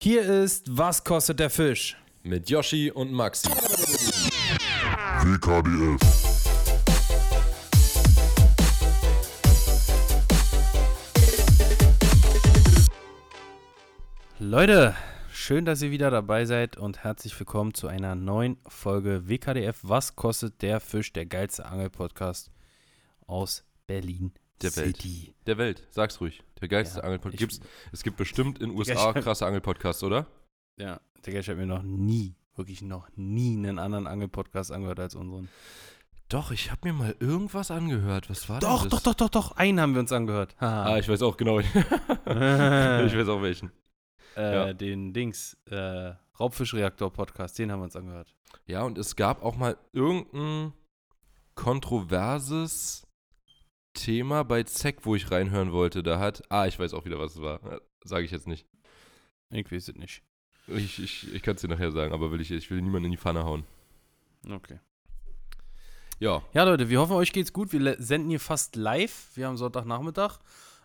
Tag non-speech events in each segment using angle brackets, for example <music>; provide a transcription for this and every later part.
Hier ist Was kostet der Fisch? Mit Yoshi und Maxi. WKDF. Leute, schön, dass ihr wieder dabei seid und herzlich willkommen zu einer neuen Folge WKDF. Was kostet der Fisch? Der geilste Angelpodcast aus Berlin. Der Welt. City. Der Welt, sag's ruhig. Der geilste Ja, Angelpodcast. ich- Gibt's, es gibt bestimmt in Ich- USA krasse Angelpodcasts, oder? Ja, Digga, ich habe mir noch nie, wirklich noch nie einen anderen Angelpodcast angehört als unseren. Doch, ich habe mir mal irgendwas angehört. Was war Doch, denn doch, das? doch, doch, doch, einen haben wir uns angehört. Ah, ich weiß auch genau. <laughs> ich äh, weiß auch welchen. ja. Den Dings, äh, Raubfischreaktor-Podcast, den haben wir uns angehört. Ja, und es gab auch mal irgendein kontroverses Thema bei ZEC, wo ich reinhören wollte. Da hat. Ah, ich weiß auch wieder, was es war. Sage ich jetzt nicht. Ich weiß es nicht. Ich, ich, ich kann es dir nachher sagen, aber will ich, ich will niemanden in die Pfanne hauen. Okay. Ja, Ja, Leute, wir hoffen, euch geht's gut. Wir senden hier fast live. Wir haben Sonntagnachmittag.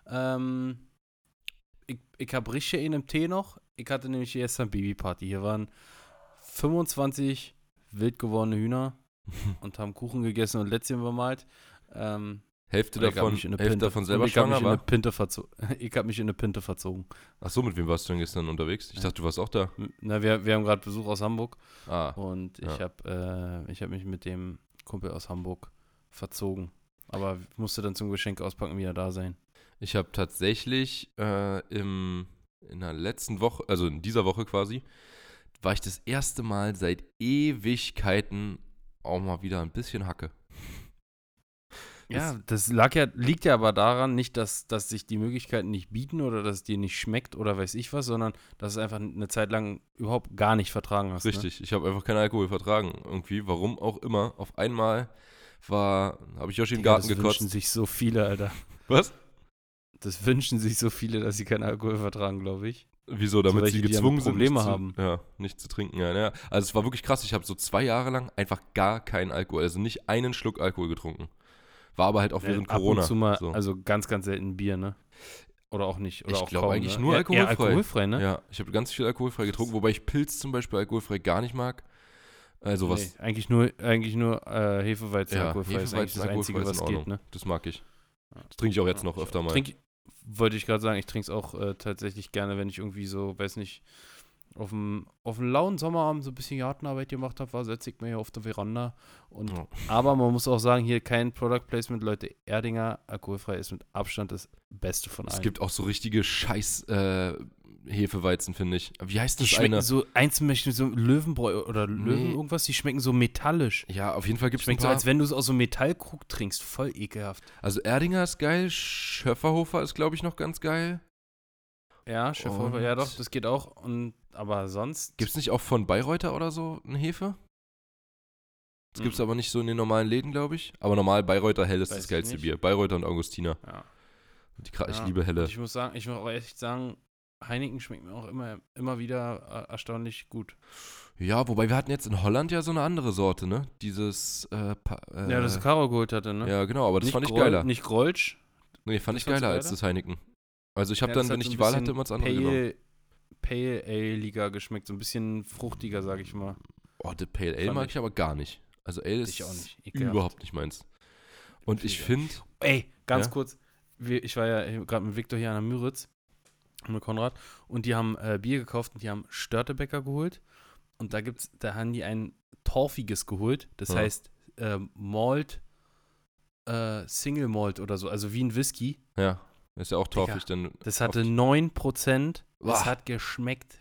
Ähm, ich ich habe richtig in einem Tee noch. Ich hatte nämlich gestern Babyparty. Hier waren 25 wild gewordene Hühner <laughs> und haben Kuchen gegessen und Lätzchen bemalt. Ähm, Hälfte hab davon, Hälfte davon selber ich hab mich schwanger in eine war. <laughs> Ich habe mich in eine Pinte verzogen. Ach so, mit wem warst du denn gestern unterwegs? Ich Ja. dachte, du warst auch da. Na, wir, wir haben gerade Besuch aus Hamburg Ah, und ich Ja. habe äh, ich hab mich mit dem Kumpel aus Hamburg verzogen. Aber musste dann zum Geschenk auspacken wieder da sein. ich habe tatsächlich äh, im, in der letzten Woche, also in dieser Woche quasi, war ich das erste Mal seit Ewigkeiten auch mal wieder ein bisschen Hacke. Ja, das lag ja, liegt ja aber daran, nicht, dass, dass sich die Möglichkeiten nicht bieten oder dass es dir nicht schmeckt oder weiß ich was, sondern dass es einfach eine Zeit lang überhaupt gar nicht vertragen hast. Ne? Richtig, ich habe einfach keinen Alkohol vertragen. Irgendwie, warum auch immer. Auf einmal war, habe ich Yoshi im Garten das gekotzt. wünschen sich so viele, Alter. Was? Das wünschen sich so viele, dass sie keinen Alkohol vertragen, glaube ich. Wieso? Damit welche, sie gezwungen sind, Probleme zu, haben. Ja, nicht zu trinken. Ja, ja. Also es war wirklich krass. Ich habe so zwei Jahre lang einfach gar keinen Alkohol, also nicht einen Schluck Alkohol getrunken. War aber halt auch während Ab Corona. und zu mal, so. also ganz, ganz selten Bier, ne? Oder auch nicht. Oder Ich glaube eigentlich ne? nur alkoholfrei. Alkoholfrei, ne? Ja, ich habe ganz viel alkoholfrei getrunken, wobei ich Pilz zum Beispiel alkoholfrei gar nicht mag. Also was, Nee, eigentlich nur, eigentlich nur äh, Hefeweizen ja, alkoholfrei ist Hefeweizen das Einzige, ist was in geht, ne? Das mag ich. Das trinke ich auch jetzt noch öfter mal. Trink, wollte ich gerade sagen, ich trinke es auch äh, tatsächlich gerne, wenn ich irgendwie so, weiß nicht, auf dem, auf dem lauen Sommerabend so ein bisschen Gartenarbeit gemacht habe, war, setze ich mir hier auf der Veranda. Und, Ja. Aber man muss auch sagen, hier kein Product Placement, Leute. Erdinger, alkoholfrei ist mit Abstand das Beste von allen. Es gibt auch so richtige Scheiß äh, Hefeweizen, finde ich. Wie heißt die das schmecken eine? so, eins möchte so Löwenbräu oder Löwen Nee. irgendwas, die schmecken so metallisch. Ja, auf jeden Fall gibt es Schmeckt so, als wenn du es aus so einem Metallkrug trinkst. Voll ekelhaft. also Erdinger ist geil, Schöfferhofer ist, glaube ich, noch ganz geil. Ja, Schäferhofer, ja doch, das geht auch. Und, aber sonst. Gibt es nicht auch von Bayreuther oder so eine Hefe? Das gibt es Mhm. aber nicht so in den normalen Läden, glaube ich. Aber normal Bayreuther Hell ist Weiß das geilste. Bier. Bayreuther und Augustiner. Ja. Ich Ja, liebe Helle. Ich muss sagen, ich muss auch echt sagen, Heineken schmeckt mir auch immer, immer wieder äh, erstaunlich gut. Ja, wobei wir hatten jetzt in Holland ja so eine andere Sorte, ne? Dieses. Äh, äh, ja, das Caro geholt hatte, ne? Ja, genau, aber das nicht fand ich Groll- geiler. Nicht Grolsch. nee, fand das ich geiler als das Heineken. Also ich habe Ja, dann, wenn ich die Wahl hatte, immer das andere genommen. Pale, Ale-Liga geschmeckt, so ein bisschen fruchtiger, sag ich mal. Oh, the Pale Ale mag ich. aber gar nicht. Also Ale ist nicht. Überhaupt nicht meins. Und ich finde, Ey, ganz Ja? kurz. Ich war ja gerade mit Victor hier an der Müritz und mit Konrad und die haben äh, Bier gekauft und die haben Störtebäcker geholt. Und da gibt's, da haben die ein Torfiges geholt. Das Ja. heißt ähm, Malt, äh, Single Malt oder so, also wie ein Whisky. ja, ist ja auch Digga, torfig, denn Das hatte oft- 9%. Boah. Es hat geschmeckt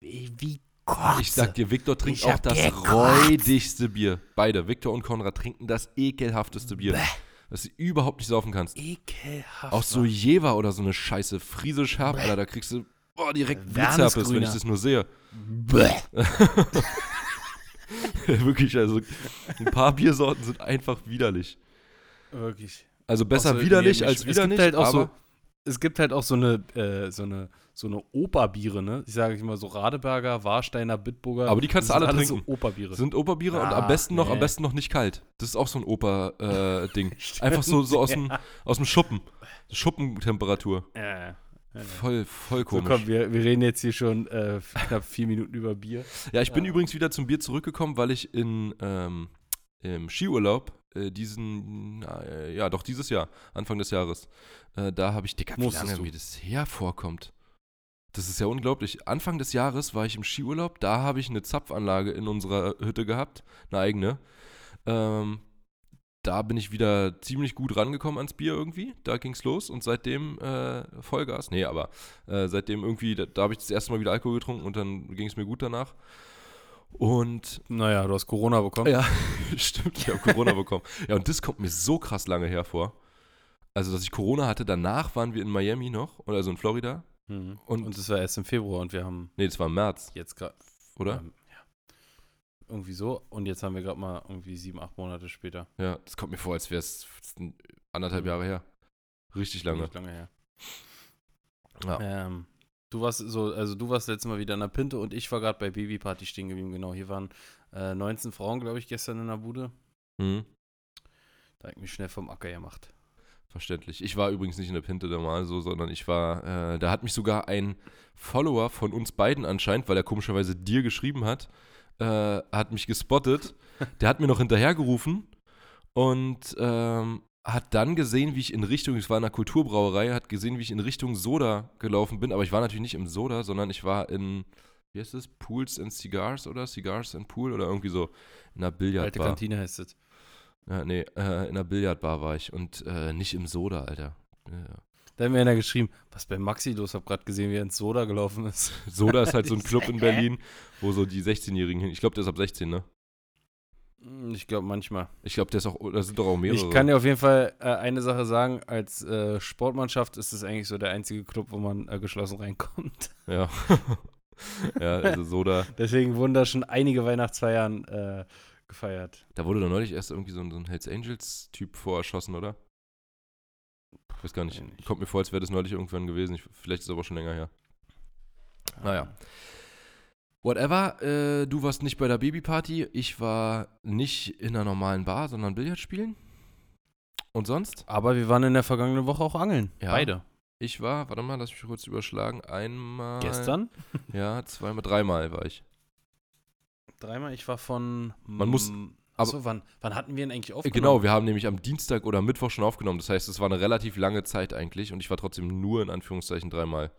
wie, Kotze. Ich sag dir, Viktor trinkt Ich auch das gekotzt. räudigste Bier. Beide, Viktor und Konrad, trinken das ekelhafteste Bier. Bäh. Das du überhaupt nicht saufen kannst. Ekelhaft. Auch so. Jever oder so eine Scheiße. Friesisch herb, Alter, da kriegst du boah, direkt. Blitzherpes, wenn ich das nur sehe. Bäh. <laughs> Wirklich, also ein paar Biersorten sind einfach widerlich. Wirklich. Also besser so- widerlich als es wieder gibt halt auch aber so, es gibt halt auch so eine, äh, so eine, so eine Operbiere, ne? Ich sage immer so Radeberger, Warsteiner, Bitburger. Aber die kannst du sind alle alles trinken. So Operbiere. sind Operbiere und Ah, am besten noch, am nee. besten noch nicht kalt. Das ist auch so ein Oper-Ding. <laughs> Stimmt, Einfach so, so aus, dem, ja. aus dem Schuppen. Schuppentemperatur. Ja, Ja, ja. Voll, voll So, komisch. komm, wir, wir reden jetzt hier schon äh, knapp vier Minuten über Bier. Ja, ich bin Ja. übrigens wieder zum Bier zurückgekommen, weil ich in ähm, im Skiurlaub äh, diesen, äh, ja doch dieses Jahr, Anfang des Jahres, äh, da habe ich, Digga, wie Musstest lange du. mir das hervorkommt. Das ist ja unglaublich. Anfang des Jahres war ich im Skiurlaub, da habe ich eine Zapfanlage in unserer Hütte gehabt, eine eigene. Ähm, da bin ich wieder ziemlich gut rangekommen ans Bier irgendwie. Da ging's los und seitdem äh, Vollgas. Nee, aber äh, seitdem irgendwie, da, da habe ich das erste Mal wieder Alkohol getrunken und dann ging es mir gut danach. Und Naja, du hast Corona bekommen. ja, <laughs> stimmt, ich habe Corona bekommen. Ja, und das kommt mir so krass lange hervor. Also, dass ich Corona hatte, danach waren wir in Miami noch, oder also in Florida. Mhm. Und- Und das war erst im Februar und wir haben Nee, das war im März, jetzt gerade. oder? Ähm, ja. Irgendwie so. Und jetzt haben wir gerade mal irgendwie sieben, acht Monate später. Ja, das kommt mir vor, als wäre es anderthalb Jahre her. Richtig lange. Nicht lange her. Ja. Ähm, du warst so, also du warst letztes Mal wieder in der Pinte und ich war gerade bei Babyparty stehen geblieben. Genau, hier waren äh, 19 Frauen, glaube ich, gestern in der Bude. Mhm. Da hab ich mich schnell vom Acker gemacht. Verständlich. Ich war übrigens nicht in der Pinte da mal so, sondern ich war, äh, da hat mich sogar ein Follower von uns beiden anscheinend, weil er komischerweise dir geschrieben hat, äh, hat mich gespottet. Der hat mir noch hinterhergerufen und ähm, hat dann gesehen, wie ich in Richtung, ich war in einer Kulturbrauerei, hat gesehen, wie ich in Richtung Soda gelaufen bin, aber ich war natürlich nicht im Soda, sondern ich war in, wie heißt das, Pools and Cigars oder Cigars and Pool oder irgendwie so in einer Alte Billardbar. Kantine heißt es. Ja, nee, äh, in einer Billardbar war ich und äh, nicht im Soda, Alter. Ja. Da hat mir einer geschrieben, was bei Maxi los, hab gerade gesehen, wie er ins Soda gelaufen ist. Soda ist halt so ein <laughs> Club in Berlin, wo so die 16-Jährigen hin. Ich glaube, der ist ab 16, ne? Hm, Ich glaube manchmal. Ich glaube, der ist auch, da sind doch auch mehrere. Ich kann dir auf jeden Fall äh, eine Sache sagen, als äh, Sportmannschaft ist es eigentlich so der einzige Club, wo man äh, geschlossen reinkommt. <laughs> Ja. <laughs> ja, also Soda. Deswegen wurden da schon einige Weihnachtsfeiern äh, gefeiert. Da wurde doch neulich erst irgendwie so ein, so ein Hells Angels-Typ vorerschossen, oder? Ich weiß gar nicht. Nicht. Kommt mir vor, als wäre das neulich irgendwann gewesen. Ich, vielleicht ist es aber schon länger her. Naja. Whatever, äh, du warst nicht bei der Babyparty. Ich war nicht in einer normalen Bar, sondern Billard spielen. Und sonst? Aber wir waren in der vergangenen Woche auch angeln. Ja. Beide. Ich war, warte mal, lass mich kurz überschlagen. Einmal. Gestern? <laughs> Ja, zweimal, dreimal war ich. Dreimal. Ich war von. Man muss- aber- Achso, wann, wann hatten wir ihn eigentlich Äh, aufgenommen? Genau, wir haben nämlich am Dienstag oder Mittwoch schon aufgenommen. Das heißt, es war eine relativ lange Zeit eigentlich und ich war trotzdem nur in Anführungszeichen dreimal.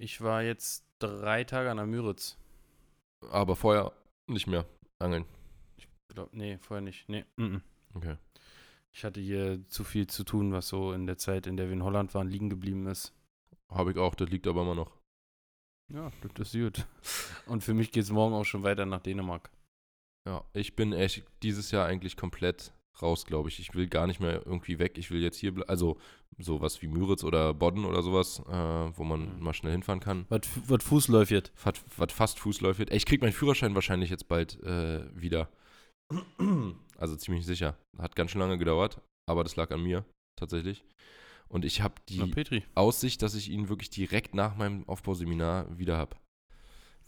Ich war jetzt drei Tage an der Müritz. Aber vorher nicht mehr angeln. Glaub, nee, vorher nicht. Nee. mhm. Okay. Ich hatte hier zu viel zu tun, was so in der Zeit, in der wir in Holland waren, liegen geblieben ist. Habe ich auch, das liegt aber immer noch. Ja, das ist gut. Und für mich geht es morgen auch schon weiter nach Dänemark. Ja, ich bin echt dieses Jahr eigentlich komplett raus, glaube ich. Ich will gar nicht mehr irgendwie weg. Ich will jetzt hier bleiben. Also sowas wie Müritz oder Bodden oder sowas, äh, wo man Mhm. mal schnell hinfahren kann. Was, was Fußläufig. Was, was fast fußläufig. Ey, ich krieg meinen Führerschein wahrscheinlich jetzt bald äh, wieder. <clears throat> Also ziemlich sicher. Hat ganz schön lange gedauert, aber das lag an mir tatsächlich. Und ich habe die. Aussicht, dass ich ihn wirklich direkt nach meinem Aufbauseminar wieder habe.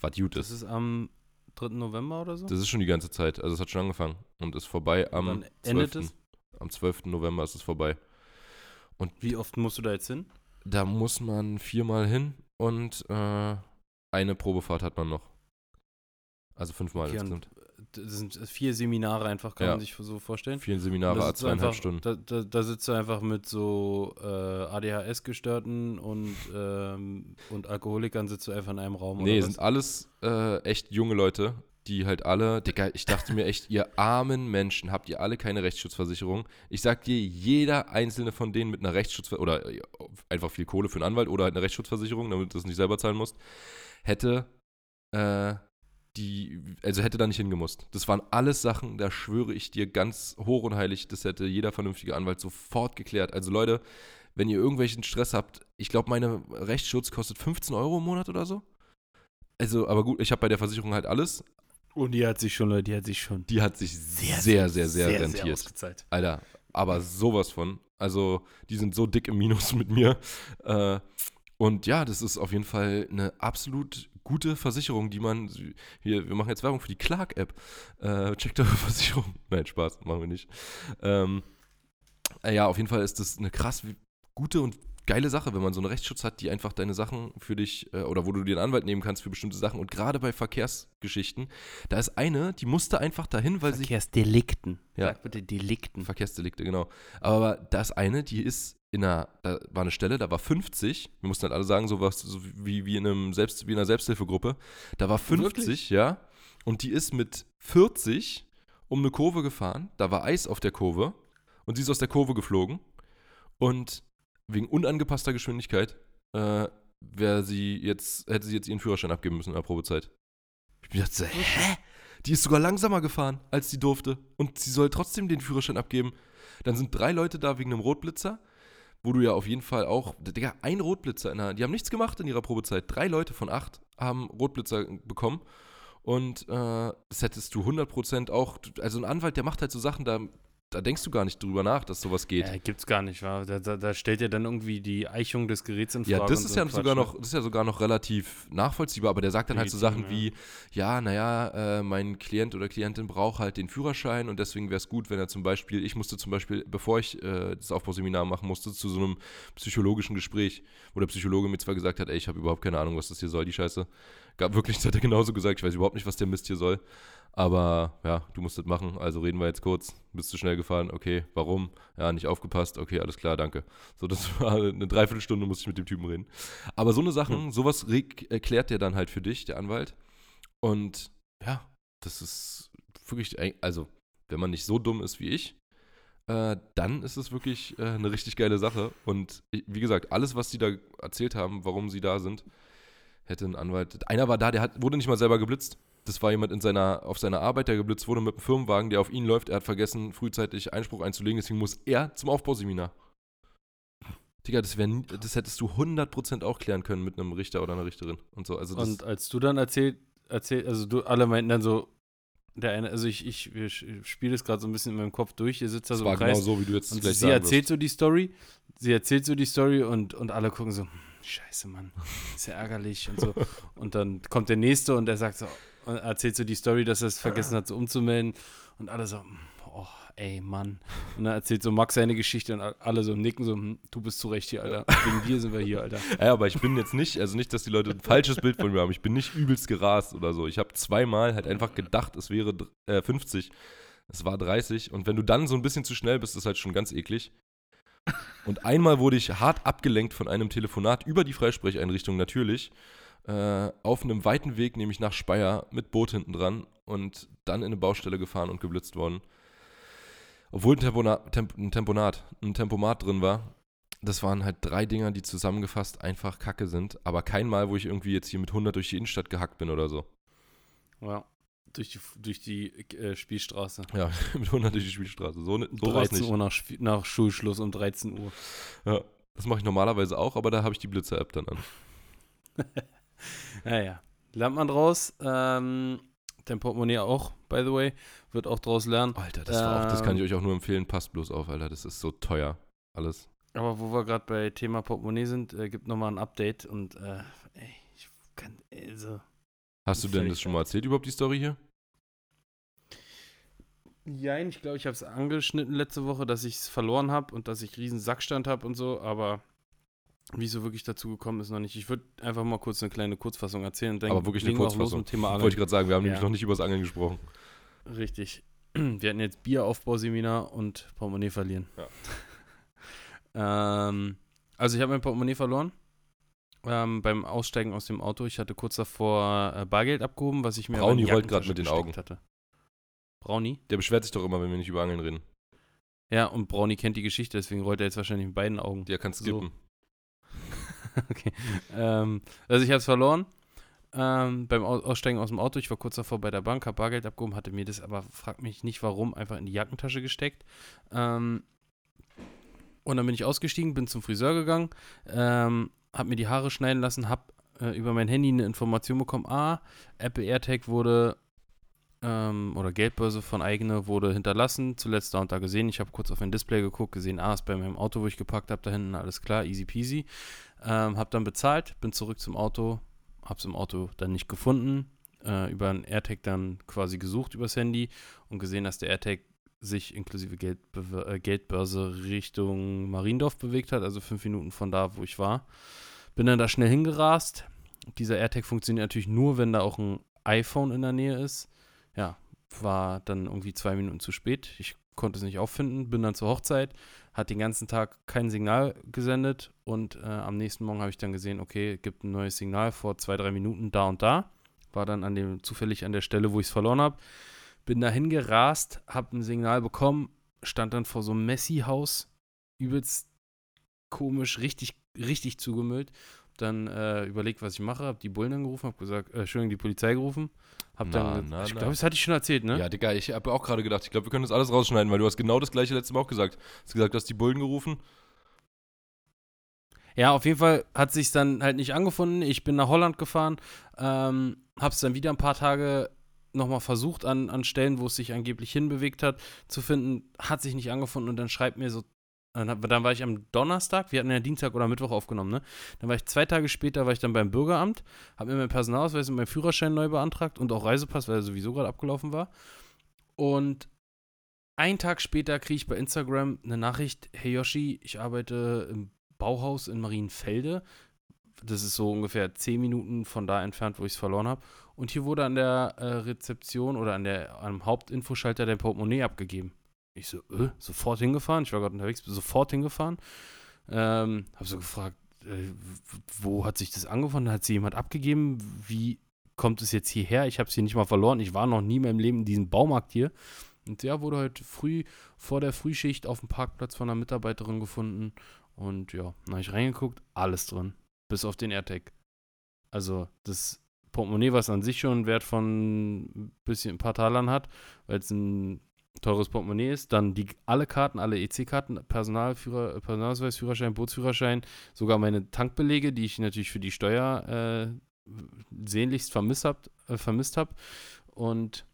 Was gut Das ist. ist am 3. November oder so? Das ist schon die ganze Zeit. Also es hat schon angefangen und ist vorbei am Wann endet 12. es? Am 12. November ist es vorbei. Wie oft musst du da jetzt hin? Da muss man viermal hin und äh, eine Probefahrt hat man noch. Also fünfmal Okay, und insgesamt. Das sind vier Seminare einfach, kann Ja. man sich so vorstellen. Vier Seminare, a du zweieinhalb einfach, Stunden. Da, da, da sitzt du einfach mit so äh, ADHS-Gestörten und, ähm, und Alkoholikern sitzt du einfach in einem Raum. Nee, sind alles äh, echt junge Leute, die halt alle, Digga, ich dachte mir echt, ihr armen Menschen, habt ihr alle keine Rechtsschutzversicherung? Ich sag dir, jeder einzelne von denen mit einer Rechtsschutzversicherung, oder äh, einfach viel Kohle für einen Anwalt oder halt eine Rechtsschutzversicherung, damit du das nicht selber zahlen musst, hätte äh, die, also hätte da nicht hingemusst. Das waren alles Sachen, da schwöre ich dir ganz hoch und heilig, das hätte jeder vernünftige Anwalt sofort geklärt. Also Leute, wenn ihr irgendwelchen Stress habt, ich glaube, meine Rechtsschutz kostet 15 Euro im Monat oder so. Also, aber gut, ich habe bei der Versicherung halt alles. Und die hat sich schon, Leute, die hat sich schon Die hat sich sehr, sehr, sehr, sehr, rentiert. ausgezahlt. Alter, aber sowas von. Also, die sind so dick im Minus <laughs> mit mir. Äh, und ja, das ist auf jeden Fall eine absolut gute Versicherung, die man. Hier, wir machen jetzt Werbung für die Clark-App. Äh, checkt eure <laughs> Versicherung. Nein, Spaß, machen wir nicht. Ähm, äh, ja, auf jeden Fall ist das eine krass gute und geile Sache, wenn man so einen Rechtsschutz hat, die einfach deine Sachen für dich äh, oder wo du dir einen Anwalt nehmen kannst für bestimmte Sachen. Und gerade bei Verkehrsgeschichten, da ist eine, die musste einfach dahin, weil sie. Verkehrsdelikten. Ja. Sag bitte Delikten. Verkehrsdelikte, genau. Aber da ist eine, die ist in einer, da war eine Stelle, da war 50, wir mussten halt alle sagen, sowas so wie, wie in einem Selbst, wie in einer Selbsthilfegruppe. Da war 50, Wirklich? ja. Und die ist mit 40 um eine Kurve gefahren, da war Eis auf der Kurve und sie ist aus der Kurve geflogen. Und wegen unangepasster Geschwindigkeit äh, wäre sie jetzt, hätte sie jetzt ihren Führerschein abgeben müssen in der Probezeit. Ich dachte, so, hä? Die ist sogar langsamer gefahren, als sie durfte. Und sie soll trotzdem den Führerschein abgeben. Dann sind drei Leute da wegen einem Rotblitzer, wo du ja auf jeden Fall auch, Digga, ein Rotblitzer in der, die haben nichts gemacht in ihrer Probezeit. Drei Leute von acht haben Rotblitzer bekommen. Und äh, das hättest du 100% auch, also ein Anwalt, der macht halt so Sachen, da, da denkst du gar nicht drüber nach, dass sowas geht. Ja, gibt's gar nicht, wa? Da, da, da stellt ja dann irgendwie die Eichung des Geräts in Frage. Ja, das ist so ja ein sogar Quatsch, noch, das ist ja sogar noch relativ nachvollziehbar, aber der sagt dann halt so Sachen wie, ja, naja, äh, mein Klient oder Klientin braucht halt den Führerschein und deswegen wäre es gut, wenn er zum Beispiel, ich musste zum Beispiel, bevor ich äh, das Aufbauseminar machen musste, zu so einem psychologischen Gespräch, wo der Psychologe mir zwar gesagt hat, ey, ich habe überhaupt keine Ahnung, was das hier soll, die Scheiße. Gab wirklich, <laughs> das hat er genauso gesagt, ich weiß überhaupt nicht, was der Mist hier soll. Aber ja, du musst das machen, also reden wir jetzt kurz. Bist du schnell gefahren? Okay, warum? Ja, nicht aufgepasst. Okay, alles klar, danke. So, das <laughs> war eine Dreiviertelstunde, musste ich mit dem Typen reden. Aber so eine Sachen, sowas reg- erklärt der dann halt für dich, der Anwalt. Und ja, das ist wirklich, also, wenn man nicht so dumm ist wie ich, äh, dann ist es wirklich äh, eine richtig geile Sache. Und wie gesagt, alles, was die da erzählt haben, warum sie da sind, hätte ein Anwalt. Einer war da, der hat, wurde nicht mal selber geblitzt. Das war jemand in seiner, auf seiner Arbeit, der geblitzt wurde mit einem Firmenwagen, der auf ihn läuft. Er hat vergessen, frühzeitig Einspruch einzulegen, deswegen muss er zum Aufbauseminar. Digga, das, wär, das hättest du 100% auch klären können mit einem Richter oder einer Richterin und so. Also Und als du dann erzählt, erzählt, also du alle meinten dann so, der eine, also ich, ich, ich spiele das gerade so ein bisschen in meinem Kopf durch, ihr sitzt da so war im Kreis genau so, wie du jetzt und gleich sie erzählt wirst. so die Story, sie erzählt so die Story und, und alle gucken so, hm, scheiße, Mann, ist ja ärgerlich und so. <laughs> Und dann kommt der Nächste und er sagt so, und erzählt so die Story, dass er es vergessen hat, so umzumelden und alle so, oh, ey, Mann. Und dann erzählt so Max seine Geschichte und alle so nicken so, hm, du bist zu Recht hier, Alter. <laughs> Wegen dir sind wir hier, Alter. Ja, aber ich bin jetzt nicht, also nicht, dass die Leute ein falsches Bild von mir haben. Ich bin nicht übelst gerast oder so. Ich habe zweimal halt einfach gedacht, es wäre äh, 50. Es war 30. Und wenn du dann so ein bisschen zu schnell bist, ist halt schon ganz eklig. Und einmal wurde ich hart abgelenkt von einem Telefonat über die Freisprecheinrichtung natürlich. Äh, auf einem weiten Weg, nämlich nach Speyer, mit Boot hinten dran und dann in eine Baustelle gefahren und geblitzt worden. Obwohl ein Temponat, Temp, ein Temponat, ein Tempomat drin war, das waren halt drei Dinger, die zusammengefasst einfach kacke sind. Aber kein Mal, wo ich irgendwie jetzt hier mit 100 durch die Innenstadt gehackt bin oder so. Ja. Durch die, durch die äh, Spielstraße. <laughs> Ja, mit 100 durch die Spielstraße. So, so war's 13 nicht. Uhr nach, nach Schulschluss um 13 Uhr. Ja, das mache ich normalerweise auch, aber da habe ich die Blitzer-App dann an. <laughs> <laughs> Naja, lernt man draus. Ähm, dein Portemonnaie auch, by the way. Wird auch draus lernen. Alter, das, war auch, das kann ich Ähm. euch auch nur empfehlen. Passt bloß auf, Alter. Das ist so teuer. Alles. Aber wo wir gerade bei Thema Portemonnaie sind, äh, gibt nochmal ein Update. Und, äh, ey, ich kann, also. Hast du denn das schon mal erzählt, überhaupt die Story hier? Jein, ich glaube, ich habe es angeschnitten letzte Woche, dass ich es verloren habe und dass ich riesen Sackstand habe und so, aber wie es so wirklich dazu gekommen ist, noch nicht. Ich würde einfach mal kurz eine kleine Kurzfassung erzählen und dann Aber wirklich eine Kurzfassung. Thema Wollte ich Angeln. gerade sagen, wir haben Ja. nämlich noch nicht über das Angeln gesprochen. Richtig. <clears throat> Wir hatten jetzt Bieraufbauseminar und Portemonnaie verlieren. <laughs> ähm, also ich habe mein Portemonnaie verloren. Ähm, beim Aussteigen aus dem Auto. Ich hatte kurz davor äh, Bargeld abgehoben, was ich mir Brownie rollt Jackentasche mit den Augen. Hatte. Brownie? Der beschwert sich doch immer, wenn wir nicht über Angeln reden. Ja, und Brownie kennt die Geschichte, deswegen rollt er jetzt wahrscheinlich mit beiden Augen. Der kann So. skippen. <laughs> okay. Ähm, also ich habe es verloren. Ähm, beim Au- Aussteigen aus dem Auto, ich war kurz davor bei der Bank, habe Bargeld abgehoben, hatte mir das aber, frag mich nicht warum, einfach in die Jackentasche gesteckt. Ähm, und dann bin ich ausgestiegen, bin zum Friseur gegangen, ähm, habe mir die Haare schneiden lassen, habe äh, über mein Handy eine Information bekommen, ah, Apple AirTag wurde ähm, oder Geldbörse von eigene wurde hinterlassen, zuletzt da und da gesehen. Ich habe kurz auf mein Display geguckt, gesehen, ah, ist bei meinem Auto, wo ich geparkt habe, da hinten, alles klar, easy peasy. Ähm, habe dann bezahlt, bin zurück zum Auto, habe es im Auto dann nicht gefunden, äh, über einen AirTag dann quasi gesucht übers Handy und gesehen, dass der AirTag sich inklusive Geldbe äh, Geldbörse Richtung Mariendorf bewegt hat, also fünf Minuten von da, wo ich war. Bin dann da schnell hingerast. Dieser AirTag funktioniert natürlich nur, wenn da auch ein iPhone in der Nähe ist. Ja, war dann irgendwie zwei Minuten zu spät. Ich konnte es nicht auffinden, bin dann zur Hochzeit, hat den ganzen Tag kein Signal gesendet und äh, am nächsten Morgen habe ich dann gesehen, okay, gibt ein neues Signal vor zwei, drei Minuten da und da. War dann an dem, zufällig an der Stelle, wo ich es verloren habe. Bin dahin gerast, habe ein Signal bekommen, stand dann vor so einem Messi-Haus, übelst komisch, richtig, richtig zugemüllt. Dann äh, überlegt, was ich mache, habe die Bullen angerufen, habe gesagt, äh, Entschuldigung, die Polizei gerufen. Hab Na, dann, na, ich glaube, das hatte ich schon erzählt, ne? Ja, Digga, ich habe auch gerade gedacht, ich glaube, wir können das alles rausschneiden, weil du hast genau das gleiche letzte Mal auch gesagt. Du hast gesagt, du hast die Bullen gerufen. Ja, auf jeden Fall hat sich dann halt nicht angefunden. Ich bin nach Holland gefahren, ähm, hab's dann wieder ein paar Tage nochmal versucht an, an Stellen, wo es sich angeblich hinbewegt hat, zu finden, hat sich nicht angefunden und dann schreibt mir so, dann, war ich am Donnerstag, wir hatten ja Dienstag oder Mittwoch aufgenommen, ne? Dann war ich zwei Tage später, war ich dann beim Bürgeramt, habe mir meinen Personalausweis und meinen Führerschein neu beantragt und auch Reisepass, weil er sowieso gerade abgelaufen war. Und einen Tag später kriege ich bei Instagram eine Nachricht, hey Yoshi, ich arbeite im Bauhaus in Marienfelde. Das ist so ungefähr zehn Minuten von da entfernt, wo ich es verloren habe. Und hier wurde an der äh, Rezeption oder an der, am Hauptinfoschalter dein Portemonnaie abgegeben. Ich so, äh, sofort hingefahren. Ich war gerade unterwegs, bin sofort hingefahren. Ähm, habe so gefragt, äh, wo hat sich das angefangen? Hat sie jemand abgegeben? Wie kommt es jetzt hierher? Ich habe es hier nicht mal verloren. Ich war noch nie in meinem Leben in diesem Baumarkt hier. Und der wurde halt früh vor der Frühschicht auf dem Parkplatz von einer Mitarbeiterin gefunden. Und ja, dann habe ich reingeguckt, alles drin. Bis auf den AirTag. Also das Portemonnaie, was an sich schon einen Wert von ein bisschen ein paar Talern hat, weil es ein teures Portemonnaie ist. Dann die alle Karten, alle EC-Karten, Personalführer, Personalausweis, Führerschein, Bootsführerschein, sogar meine Tankbelege, die ich natürlich für die Steuer äh, sehnlichst vermisst habe, äh, vermisst hab. Und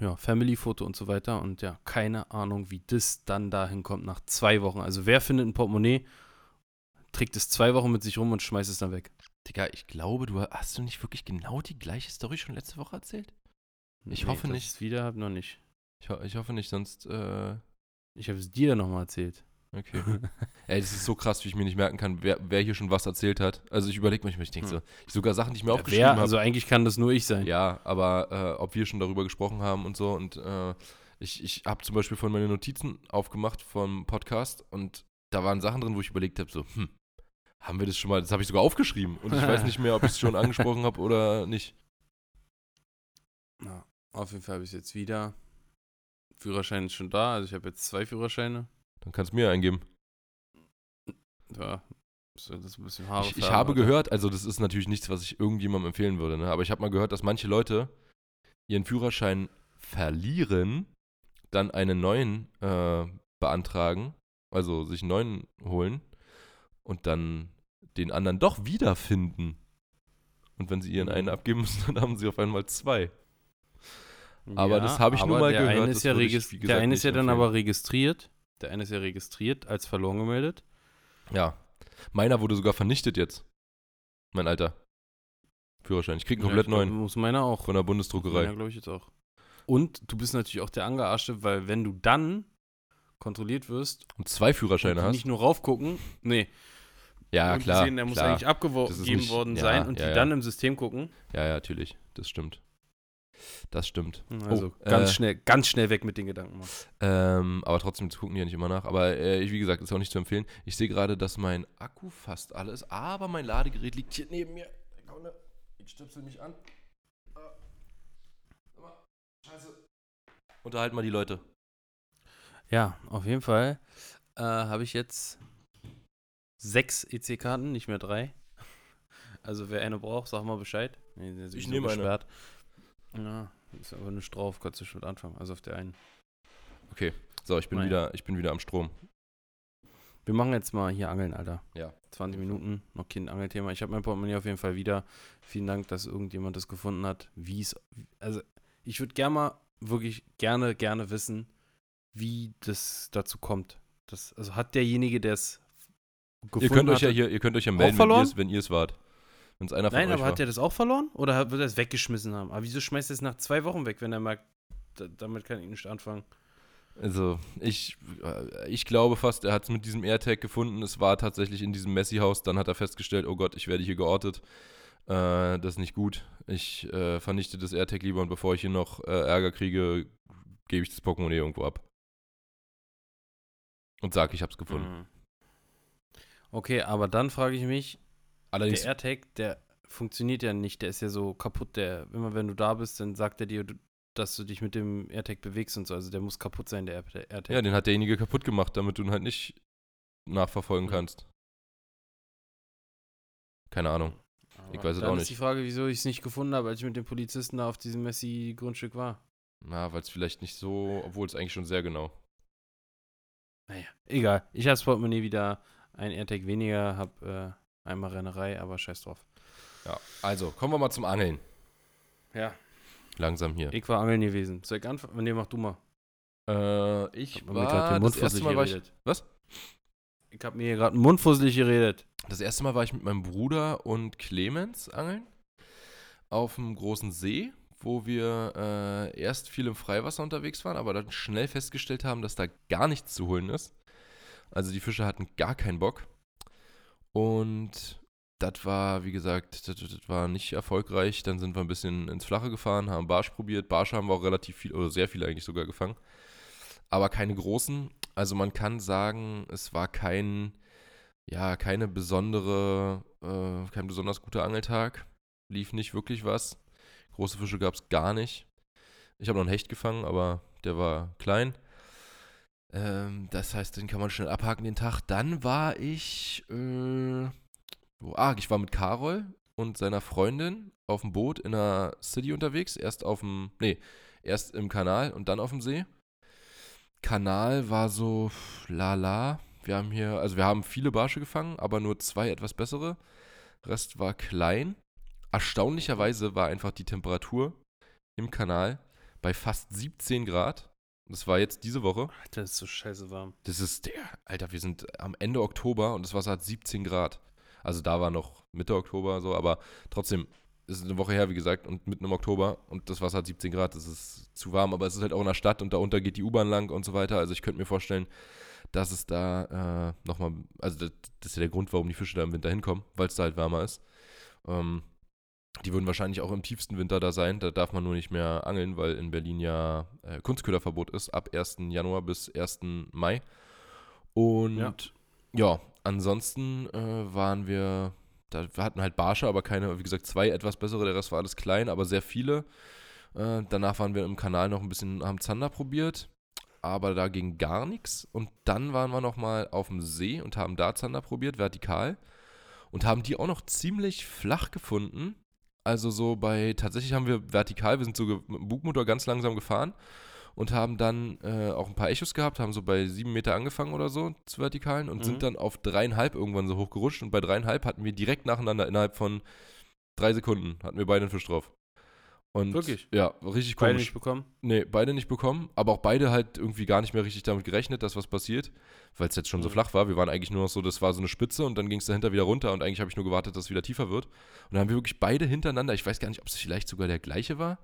ja, Family-Foto und so weiter. Und ja, keine Ahnung, wie das dann dahin kommt nach zwei Wochen. Also wer findet ein Portemonnaie, trägt es zwei Wochen mit sich rum und schmeißt es dann weg. Digga, ich glaube, du hast du nicht wirklich genau die gleiche Story schon letzte Woche erzählt? Ich hoffe dass nicht. wieder habe, noch nicht. Ich, ho ich hoffe nicht, sonst, äh, Ich habe es dir nochmal erzählt. okay. <laughs> Ey, das ist so krass, wie ich mir nicht merken kann, wer, wer hier schon was erzählt hat. Also ich überlege manchmal, ich denke Hm. so, sogar Sachen, die ich mir Ja, aufgeschrieben habe. Also eigentlich kann das nur ich sein. Ja, aber äh, ob wir schon darüber gesprochen haben und so. Und äh, ich, ich habe zum Beispiel von meine Notizen aufgemacht vom Podcast und da waren Sachen drin, wo ich überlegt habe, so, hm, haben wir das schon mal, das habe ich sogar aufgeschrieben und ich weiß nicht mehr, ob ich es schon <laughs> angesprochen habe oder nicht. Ja, auf jeden Fall habe ich es jetzt wieder. Führerschein ist schon da, also ich habe jetzt zwei Führerscheine. Dann kannst du mir eingeben. Ja, das ist ein bisschen Haare Ich, ich habe Alter. gehört, also das ist natürlich nichts, was ich irgendjemandem empfehlen würde, ne? aber ich habe mal gehört, dass manche Leute ihren Führerschein verlieren, dann einen neuen äh, beantragen, also sich einen neuen holen und dann den anderen doch wiederfinden. Und wenn sie ihren einen Mhm. abgeben müssen, <laughs> dann haben sie auf einmal zwei. Aber das habe ich nur mal gehört, Eine ist ja ich, wie der gesagt, eine ist ja dann empfehlen. aber registriert. Der eine ist ja registriert als verloren gemeldet. Ja. Meiner wurde sogar vernichtet jetzt. Mein alter Führerschein. Ich krieg einen komplett ja, glaub, neuen Muss meiner auch. von der Ja, Bundesdruckerei. glaube ich jetzt auch. Und du bist natürlich auch der Angearschte, weil wenn du dann kontrolliert wirst Und zwei Führerscheine und hast. nicht nur raufgucken, nee, ja, klar. sehen, der muss klar. eigentlich abgegeben worden ja, sein und ja, die ja. dann im System gucken. Ja, ja, natürlich. Das stimmt. Das stimmt. Also Oh, ganz äh, schnell, ganz schnell weg mit den Gedanken. Ähm, aber trotzdem gucken die ja nicht immer nach. Aber äh, ich, wie gesagt, ist auch nicht zu empfehlen. Ich sehe gerade, dass mein Akku fast alle ist, aber mein Ladegerät liegt hier neben mir. Ich stöpsel mich an. Ah. Scheiße. Unterhalt mal die Leute. Ja, auf jeden Fall äh, habe ich jetzt sechs EC-Karten, nicht mehr drei. <laughs> Also wer eine braucht, sag mal Bescheid. Nee, Ich nehme eine. Ja, ist aber nicht drauf, kannst du schon mit anfangen. Also auf der einen. So, ich bin, Nein. wieder, ich bin wieder am Strom. Wir machen jetzt mal hier Angeln, Alter. Ja. 20 Minuten, noch kein Angelthema. Ich habe mein Portemonnaie auf jeden Fall wieder. Vielen Dank, dass irgendjemand das gefunden hat. Wie es. Also, ich würde gerne mal wirklich gerne, gerne wissen, wie das dazu kommt. Das, also hat derjenige, der es gefunden Ihr könnt euch ja hier, ihr könnt euch ja melden, wenn ihr es wart. Wenn es einer Nein, aber war. hat er das auch verloren? Oder wird er es weggeschmissen haben? Aber wieso schmeißt er es nach zwei Wochen weg, wenn er merkt, da, damit kann ich nicht anfangen? Also, ich, äh, ich glaube fast, er hat es mit diesem AirTag gefunden. Es war tatsächlich in diesem Messi-Haus. Dann hat er festgestellt, oh Gott, ich werde hier geortet. Äh, das ist nicht gut. Ich äh, vernichte das AirTag lieber und bevor ich hier noch äh, Ärger kriege, gebe ich das Portemonnaie irgendwo ab. Und sage, ich habe es gefunden. Mhm. Okay, aber dann frage ich mich, Allerdings, der AirTag, der funktioniert ja nicht, der ist ja so kaputt, der, immer wenn du da bist, dann sagt er dir, dass du dich mit dem AirTag bewegst und so, also der muss kaputt sein, der Air- AirTag. ja, den hat derjenige kaputt gemacht, damit du ihn halt nicht nachverfolgen kannst. Keine Ahnung. Aber ich weiß es auch ist nicht. die Frage, wieso ich es nicht gefunden habe, als ich mit den Polizisten da auf diesem Messi-Grundstück war. Na, weil es vielleicht nicht so, obwohl es eigentlich schon sehr genau. Naja, egal. Ich habe das Portemonnaie wieder, ein AirTag weniger, habe äh, einmal Rennerei, aber scheiß drauf. Ja, also, kommen wir mal zum Angeln. Ja. Langsam hier. Ich war angeln gewesen. Soll ich anfangen? Nee, mach du mal. Äh, ich grad war, den Mund das erste Mal war ich, geredet. was? Ich habe mir hier gerade einen Mund fusselig geredet. Das erste Mal war ich mit meinem Bruder und Clemens angeln auf dem großen See, wo wir äh, erst viel im Freiwasser unterwegs waren, aber dann schnell festgestellt haben, dass da gar nichts zu holen ist. Also die Fische hatten gar keinen Bock. Und das war, wie gesagt, das, war nicht erfolgreich. Dann sind wir ein bisschen ins Flache gefahren, haben Barsch probiert. Barsch haben wir auch relativ viel, oder sehr viele eigentlich sogar gefangen. Aber keine großen. Also man kann sagen, es war kein, ja, keine besondere, äh, kein besonders guter Angeltag. Lief nicht wirklich was. Große Fische gab es gar nicht. Ich habe noch einen Hecht gefangen, aber der war klein. Ähm, das heißt, den kann man schnell abhaken, den Tag. Dann war ich, äh, wo, ah, ich war mit Carol und seiner Freundin auf dem Boot in der City unterwegs. Erst auf dem, nee, erst im Kanal und dann auf dem See. Kanal war so lala. Wir haben hier, also wir haben viele Barsche gefangen, aber nur zwei etwas bessere. Rest war klein. Erstaunlicherweise war einfach die Temperatur im Kanal bei fast 17 Grad. Das war jetzt diese Woche. Alter, das ist so scheiße warm. Das ist der, Alter, wir sind am Ende Oktober und das Wasser hat 17 Grad. Also da war noch Mitte Oktober so, aber trotzdem, es ist eine Woche her, wie gesagt, und mitten im Oktober und das Wasser hat 17 Grad, das ist zu warm, aber es ist halt auch in der Stadt und darunter geht die U-Bahn lang und so weiter. Also ich könnte mir vorstellen, dass es da äh, nochmal, also das, das ist ja der Grund, warum die Fische da im Winter hinkommen, weil es da halt wärmer ist. Ähm, die würden wahrscheinlich auch im tiefsten Winter da sein. Da darf man nur nicht mehr angeln, weil in Berlin ja äh, Kunstköderverbot ist ab 1. Januar bis 1. Mai. Und ja, Ja. ansonsten äh, waren wir, da, wir hatten halt Barsche, aber keine, wie gesagt, zwei etwas bessere. Der Rest war alles klein, aber sehr viele. Äh, danach waren wir im Kanal noch ein bisschen, haben Zander probiert, aber da ging gar nichts. Und dann waren wir nochmal auf dem See und haben da Zander probiert, vertikal. Und haben die auch noch ziemlich flach gefunden. Also so bei, tatsächlich haben wir vertikal, wir sind so mit dem Bugmotor ganz langsam gefahren und haben dann äh, auch ein paar Echos gehabt, haben so bei sieben Meter angefangen oder so zu vertikalen und Mhm. sind dann auf dreieinhalb irgendwann so hochgerutscht und bei dreieinhalb hatten wir direkt nacheinander innerhalb von drei Sekunden hatten wir beide einen Fisch drauf. Und Wirklich? Ja, richtig Beide komisch. nicht bekommen? Nee, beide nicht bekommen, aber auch beide halt irgendwie gar nicht mehr richtig damit gerechnet, dass was passiert, weil es jetzt schon so Mhm. flach war. Wir waren eigentlich nur noch so, das war so eine Spitze und dann ging es dahinter wieder runter und eigentlich habe ich nur gewartet, dass es wieder tiefer wird. Und dann haben wir wirklich beide hintereinander, ich weiß gar nicht, ob es vielleicht sogar der gleiche war,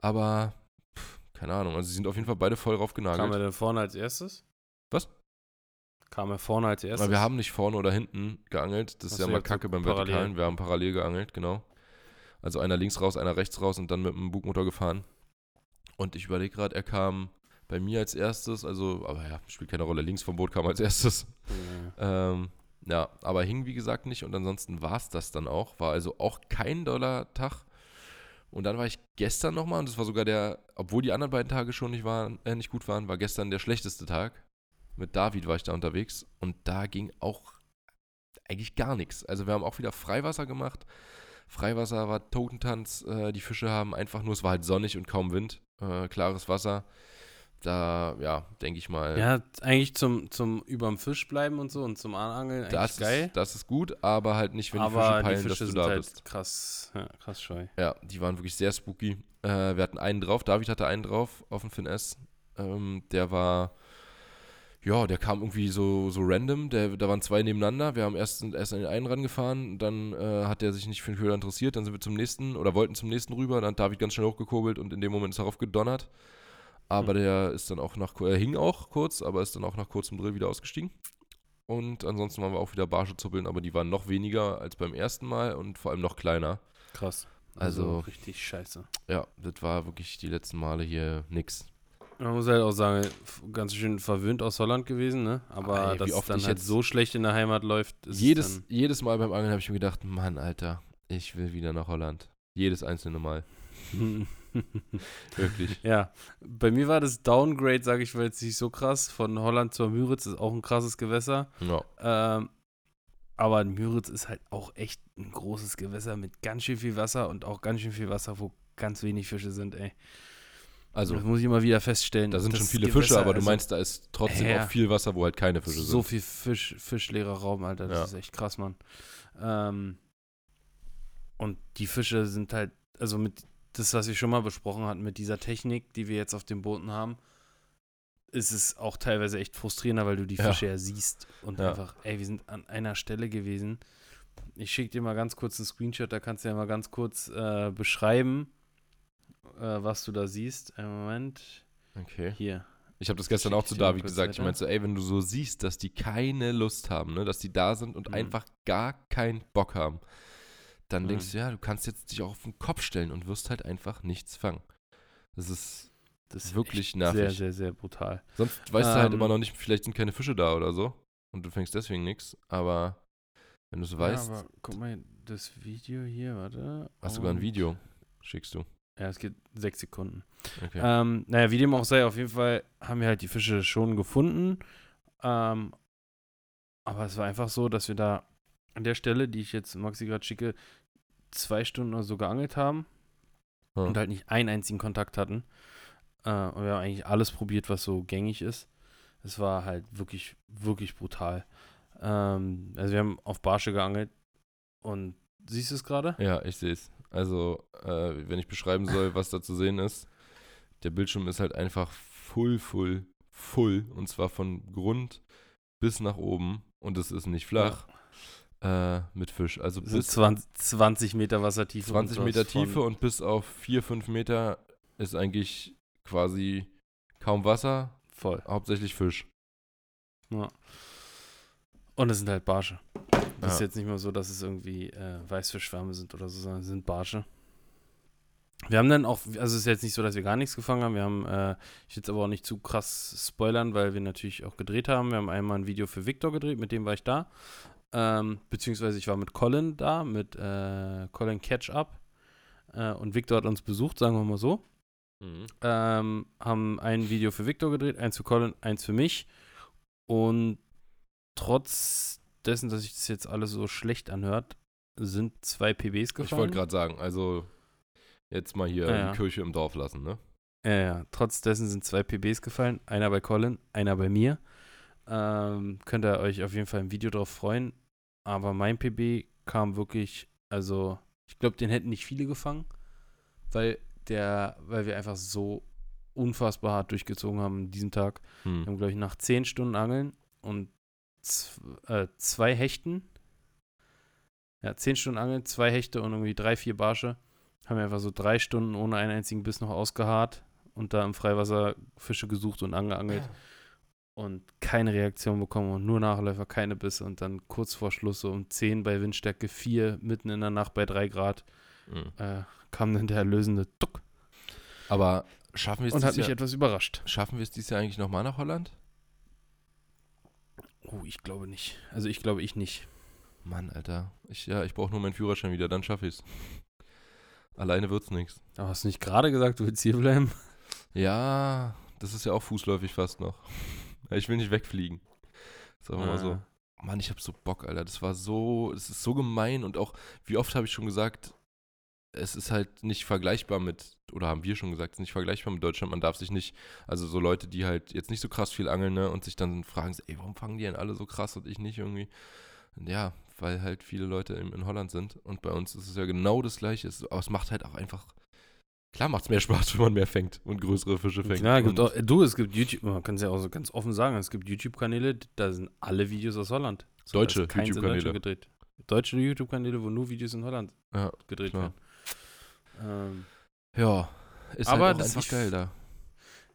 aber pff, keine Ahnung, also sie sind auf jeden Fall beide voll Kam er denn vorne als erstes? Was? Kam er vorne als erstes? Aber wir haben nicht vorne oder hinten geangelt, das ist Ach ja so, mal kacke so beim parallel. Vertikalen, wir haben parallel geangelt, genau. Also einer links raus, einer rechts raus und dann mit dem Bugmotor gefahren. Und ich überlege gerade, er kam bei mir als erstes, also, aber ja, spielt keine Rolle, links vom Boot kam als erstes. Ja. Ähm, ja, aber hing wie gesagt nicht und ansonsten war es das dann auch. War also auch kein doller Tag. Und dann war ich gestern nochmal und das war sogar der, obwohl die anderen beiden Tage schon nicht, waren, äh, nicht gut waren, war gestern der schlechteste Tag. Mit David war ich da unterwegs und da ging auch eigentlich gar nichts. Also wir haben auch wieder Freiwasser gemacht. Freiwasser war Totentanz. Äh, die Fische haben einfach nur, es war halt sonnig und kaum Wind. Äh, klares Wasser. Da, ja, denke ich mal. ja, eigentlich zum, zum überm Fisch bleiben und so und zum Anangeln eigentlich Das geil. ist, das ist gut, aber halt nicht, wenn die Fische aber peilen, die Fische dass du da halt bist. krass, ja, krass scheu. Ja, die waren wirklich sehr spooky. Äh, wir hatten einen drauf, David hatte einen drauf auf dem Fin S. Ähm, der war, ja, der kam irgendwie so, so random. Der, da waren zwei nebeneinander. Wir haben erst, erst an den einen rangefahren, dann äh, hat der sich nicht für den Köder interessiert. Dann sind wir zum nächsten oder wollten zum nächsten rüber. Dann hat David ganz schnell hochgekurbelt und in dem Moment ist er rauf gedonnert. Aber der ist dann auch nach, er hing auch kurz, aber ist dann auch nach kurzem Drill wieder ausgestiegen. Und ansonsten waren wir auch wieder Barsche zuppeln, aber die waren noch weniger als beim ersten Mal und vor allem noch kleiner. Krass. Also- richtig scheiße. Ja, das war wirklich die letzten Male hier nix. Man muss halt auch sagen, ganz schön verwöhnt aus Holland gewesen, ne? Aber Ah, ey, dass es dann ich halt jetzt- so schlecht in der Heimat läuft, ist Jedes, jedes Mal beim Angeln habe ich mir gedacht, Mann, Alter, ich will wieder nach Holland. Jedes einzelne Mal. <laughs> Wirklich. ja, bei mir war das Downgrade, sage ich mal jetzt nicht so krass. Von Holland zur Müritz ist auch ein krasses Gewässer. Ja. Ähm, aber Müritz ist halt auch echt ein großes Gewässer mit ganz schön viel Wasser und auch ganz schön viel Wasser, wo ganz wenig Fische sind, ey. Also, das muss ich immer wieder feststellen. da sind schon viele Gewässer, Fische, aber du also meinst, da ist trotzdem Ja. auch viel Wasser, wo halt keine Fische so sind. viel Fisch, fischleerer Raum, Alter. Das Ja. ist echt krass, Mann. Ähm, und die Fische sind halt, also mit das, was wir schon mal besprochen hatten, mit dieser Technik, die wir jetzt auf den Booten haben, ist es auch teilweise echt frustrierender, weil du die Ja. Fische ja siehst und Ja. einfach, ey, wir sind an einer Stelle gewesen. Ich schicke dir mal ganz kurz einen Screenshot, da kannst du ja mal ganz kurz äh, beschreiben, was du da siehst. Einen Moment. Okay. Hier. Ich habe das gestern auch zu David gesagt. Ich meinte so, ey, wenn du so siehst, dass die keine Lust haben, ne, dass die da sind und Mhm. einfach gar keinen Bock haben, dann Mhm. denkst du, ja, du kannst jetzt dich auch auf den Kopf stellen und wirst halt einfach nichts fangen. Das ist, Das ist Wirklich nervig. Sehr, sehr, sehr brutal. sonst weißt du halt Ähm. immer noch nicht, vielleicht sind keine Fische da oder so und du fängst deswegen nichts, aber wenn du es weißt, Ja, aber guck mal, das Video hier, warte. hast du sogar ein Video, schickst du. Ja, es geht sechs Sekunden. Okay. Ähm, naja, wie dem auch sei, auf jeden Fall haben wir halt die Fische schon gefunden. Ähm, aber es war einfach so, dass wir da an der Stelle, die ich jetzt Maxi gerade schicke, zwei Stunden oder so geangelt haben Hm. und halt nicht einen einzigen Kontakt hatten. Äh, und wir haben eigentlich alles probiert, was so gängig ist. Es war halt wirklich, wirklich brutal. Ähm, also wir haben auf Barsche geangelt und siehst du es gerade? Ja, ich sehe es. Also, äh, wenn ich beschreiben soll, was da zu sehen ist, der Bildschirm ist halt einfach full, full, full. Und zwar von Grund bis nach oben. Und es ist nicht flach. Äh, mit Fisch. Also bis 20, 20 Meter Wassertiefe. 20 und Meter Tiefe und bis auf 4, 5 Meter ist eigentlich quasi kaum Wasser, Voll. hauptsächlich Fisch. Ja. Und es sind halt Barsche. Das ist Ja. jetzt nicht mal so, dass es irgendwie äh, Weißfischschwärme sind oder so, sondern es sind Barsche. Wir haben dann auch, also es ist jetzt nicht so, dass wir gar nichts gefangen haben. Wir haben, äh, ich will jetzt aber auch nicht zu krass spoilern, weil wir natürlich auch gedreht haben. Wir haben einmal ein Video für Victor gedreht, mit dem war ich da. Ähm, beziehungsweise ich war mit Colin da, mit äh, Colin Catch-Up. Äh, und Victor hat uns besucht, sagen wir mal so. Ähm, haben ein Video für Victor gedreht, eins für Colin, eins für mich. Und trotz dessen, dass sich das jetzt alles so schlecht anhört, sind zwei PBs Ich gefallen. wollte gerade sagen, also jetzt mal hier Ja, die Kirche im Dorf lassen, ne? Ja, ja. Trotz dessen sind zwei PBs gefallen. Einer bei Colin, einer bei mir. Ähm, könnt ihr euch auf jeden Fall im Video drauf freuen. Aber mein PB kam wirklich, also ich glaube, den hätten nicht viele gefangen, weil der, weil wir einfach so unfassbar hart durchgezogen haben an diesem Tag. Wir Hm. haben, glaube ich, nach zehn Stunden Angeln und äh, zwei Hechten, ja, zehn Stunden Angeln, zwei Hechte und irgendwie drei, vier Barsche, haben wir einfach so drei Stunden ohne einen einzigen Biss noch ausgeharrt und da im Freiwasser Fische gesucht und angeangelt und keine Reaktion bekommen und nur Nachläufer, keine Bisse und dann kurz vor Schluss so um 10 bei Windstärke 4, mitten in der Nacht bei 3 Grad, Hm. äh, kam dann der erlösende Duck Aber schaffen wir es und hat mich Jahr, etwas überrascht. schaffen wir es dieses Jahr eigentlich nochmal nach Holland? Oh, ich glaube nicht. Also ich glaube ich nicht. Mann, Alter. Ich, ja, ich brauche nur meinen Führerschein wieder, dann schaffe ich's. Alleine wird's nichts. Aber hast du nicht gerade gesagt, du willst hier bleiben? Ja, das ist ja auch fußläufig fast noch. <laughs> Ich will nicht wegfliegen. Sagen wir mal so. Ah. Mann, ich hab so Bock, Alter. Das war so, es ist so gemein und auch, wie oft habe ich schon gesagt, es ist halt nicht vergleichbar mit, oder haben wir schon gesagt, es ist nicht vergleichbar mit Deutschland. Man darf sich nicht, also so Leute, die halt jetzt nicht so krass viel angeln, ne, und sich dann fragen, so, ey, warum fangen die denn alle so krass und ich nicht irgendwie? Und ja, weil halt viele Leute in, in Holland sind und bei uns ist es ja genau das Gleiche. Es- Aber es macht halt auch einfach, klar macht es mehr <laughs> Spaß, wenn man mehr fängt und größere Fische fängt. Ja, gibt auch, du, es gibt YouTube, man kann es ja auch so ganz offen sagen, es gibt YouTube-Kanäle, da sind alle Videos aus Holland. So, Deutsche YouTube-Kanäle. Deutsche YouTube-Kanäle, wo nur Videos in Holland Ja, gedreht klar. werden. Ähm, ja, ist Aber halt auch das- einfach ich- geil da.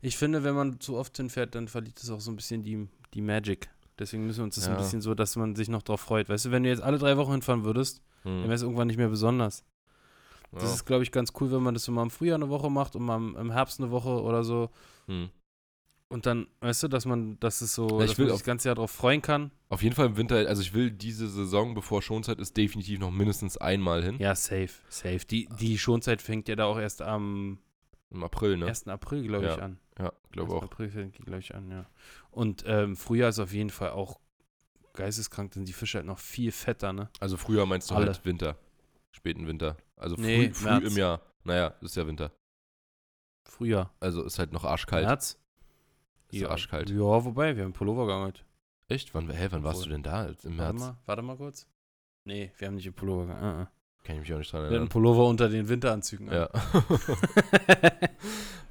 Ich finde, wenn man zu oft hinfährt, dann verliert es auch so ein bisschen die, die Magic. Deswegen müssen wir uns das ein Ja. bisschen so, dass man sich noch drauf freut. Weißt du, wenn du jetzt alle drei Wochen hinfahren würdest, dann Hm. wäre es irgendwann nicht mehr besonders. Das Ja. ist, glaube ich, ganz cool, wenn man das so mal im Frühjahr eine Woche macht und mal im- im Herbst eine Woche oder so. Hm. Und dann, weißt du, dass man, dass es so, Ja, ich dass will man sich das ganze Jahr drauf freuen kann. Auf jeden Fall im Winter, also ich will diese Saison, bevor Schonzeit ist, definitiv noch mindestens einmal hin. Ja, safe, safe. Die, die Schonzeit fängt ja da auch erst am Im April, ne? 1. April, glaube ich, Ja. an. Ja, glaube 1. auch. April fängt die, glaube ich, an, ja. Und ähm, Frühjahr ist auf jeden Fall auch geisteskrank, sind die Fische halt noch viel fetter, ne? Also früher meinst du Alle. halt Winter. Späten Winter. Also Nee, früh, früh März. im Jahr. Naja, ist ja Winter. Frühjahr. Also ist halt noch arschkalt. März? Ist ja arschkalt. Ja, wobei, wir haben Pullover geangelt. Echt? Wann, hä, wann warst Obwohl. du denn da? Im Warte März? mal, warte mal kurz. Nee, wir haben nicht im Pullover geangelt. Uh -uh. Kann ich mich auch nicht dran Wir hatten erinnern. Pullover unter den Winteranzügen. an. Ja. <laughs>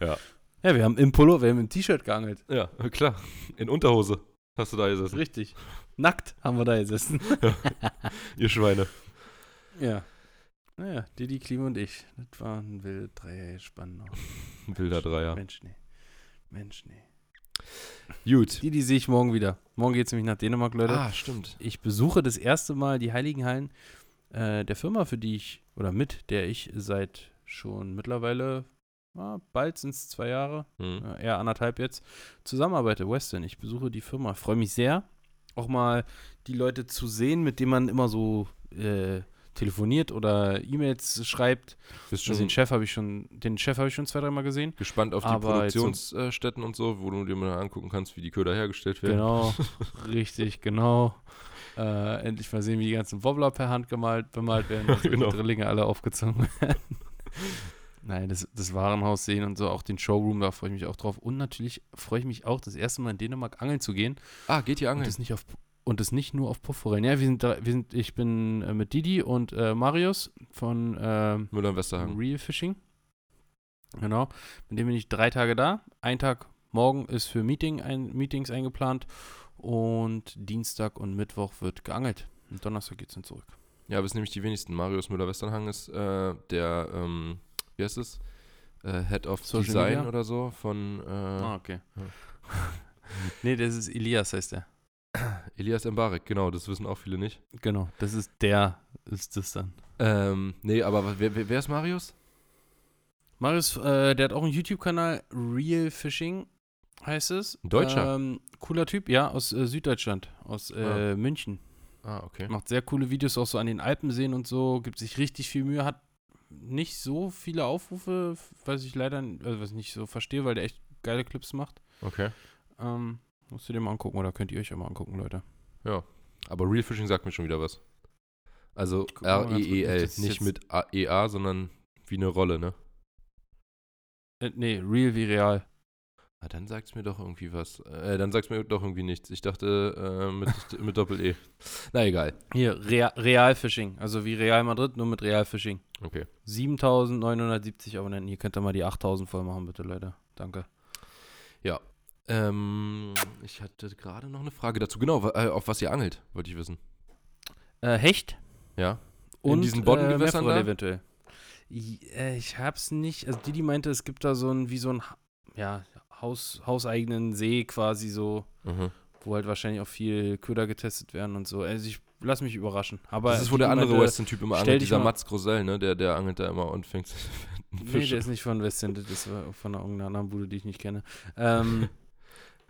Ja. Ja, wir haben im Pullover, wir haben im T-Shirt geangelt. ja, klar. In Unterhose hast du da gesessen. Richtig. Nackt haben wir da gesessen. <laughs> Ihr Schweine. ja. Naja, Didi, Klima und ich. Das war ein wilder Dreierspann noch. Wilder Dreier. Mensch, nee. Mensch, nee. Gut. Didi sehe ich morgen wieder. Morgen geht es nämlich nach Dänemark, Leute. Ah, stimmt. Ich besuche das erste Mal die Heiligenhallen äh, der Firma, für die ich, oder mit der ich seit schon mittlerweile, ah, bald sind es zwei Jahre, Hm. äh, eher anderthalb jetzt, zusammenarbeite. Western. Ich besuche die Firma. Freue mich sehr, auch mal die Leute zu sehen, mit denen man immer so äh, telefoniert oder E-Mails schreibt. Bist Also den Chef habe ich schon, den Chef habe ich schon zwei, dreimal gesehen. gespannt auf die Aber Produktionsstätten und so, wo du dir mal angucken kannst, wie die Köder hergestellt werden. Genau, <laughs> richtig, genau. Äh, endlich mal sehen, wie die ganzen Wobbler per Hand gemalt, bemalt werden, <laughs> also Genau. die Drillinge alle aufgezogen <laughs> werden. Nein, das, das Warenhaus sehen und so, auch den Showroom, da freue ich mich auch drauf. Und natürlich freue ich mich auch, das erste Mal in Dänemark angeln zu gehen. Ah, geht hier Und angeln? das nicht auf und das nicht nur auf Puffforellen. Ja, wir sind, da, wir sind ich bin äh, mit Didi und äh, Marius von ähm, Müller und Westerhagen. Real Fishing. Genau. Mit dem bin ich drei Tage da. Ein Tag morgen ist für Meeting ein, Meetings eingeplant und Dienstag und Mittwoch wird geangelt. Und Donnerstag geht's dann zurück. Ja, aber es sind nämlich die wenigsten. Marius Müller-Westernhagen ist äh, der, ähm, wie heißt es? Äh, Head of Social Design Media? oder so von äh, ah, okay. ja. <laughs> nee, das ist Elias, heißt der. <clears throat> Elias Mbarek, genau, das wissen auch viele nicht. Genau, das ist der, ist das dann. Ähm, nee, aber wer, wer, wer ist Marius? Marius, äh, der hat auch einen YouTube-Kanal, Real Fishing heißt es. Ein Deutscher? Ähm, cooler Typ, ja, aus äh, Süddeutschland, aus äh, München. Ah, okay. Macht sehr coole Videos auch so an den Alpenseen und so, gibt sich richtig viel Mühe, hat nicht so viele Aufrufe, was ich leider also was ich nicht so verstehe, weil der echt geile Clips macht. Okay. Ähm, musst du dir mal angucken oder könnt ihr euch ja mal angucken, Leute. Aber Real Fishing sagt mir schon wieder was. Also R-E-E-L, das ist nicht mit A- E-A, sondern wie eine Rolle, ne? Äh, nee, real wie real. Ah, dann sagt's mir doch irgendwie was. Äh, dann sagt's mir doch irgendwie nichts. Ich dachte äh, mit, <laughs> mit Doppel-E. Na egal. Hier, Real, Real Fishing, also wie Real Madrid, nur mit Real Fishing. Okay. 7970 Abonnenten, hier könnt ihr mal die 8000 voll machen, bitte, Leute. Danke. Ähm, ich hatte gerade noch eine Frage dazu. Genau, äh, auf was ihr angelt, wollte ich wissen. Äh, Hecht Ja. und diesen Boddengewässern da? eventuell. I- äh, ich hab's nicht, also Didi meinte, es gibt da so ein, wie so ein, ja, Haus, hauseigenen See quasi so, Mhm. wo halt wahrscheinlich auch viel Köder getestet werden und so. Also ich lass mich überraschen. Aber Das ist, wo der andere Western-Typ immer stell angelt, dich dieser mal- Mats Grosell, ne? Der, der angelt da immer und fängt <laughs> Nee, Fische. der ist nicht von Westend, das ist von einer irgendeiner anderen Bude, die ich nicht kenne. Ähm, <laughs>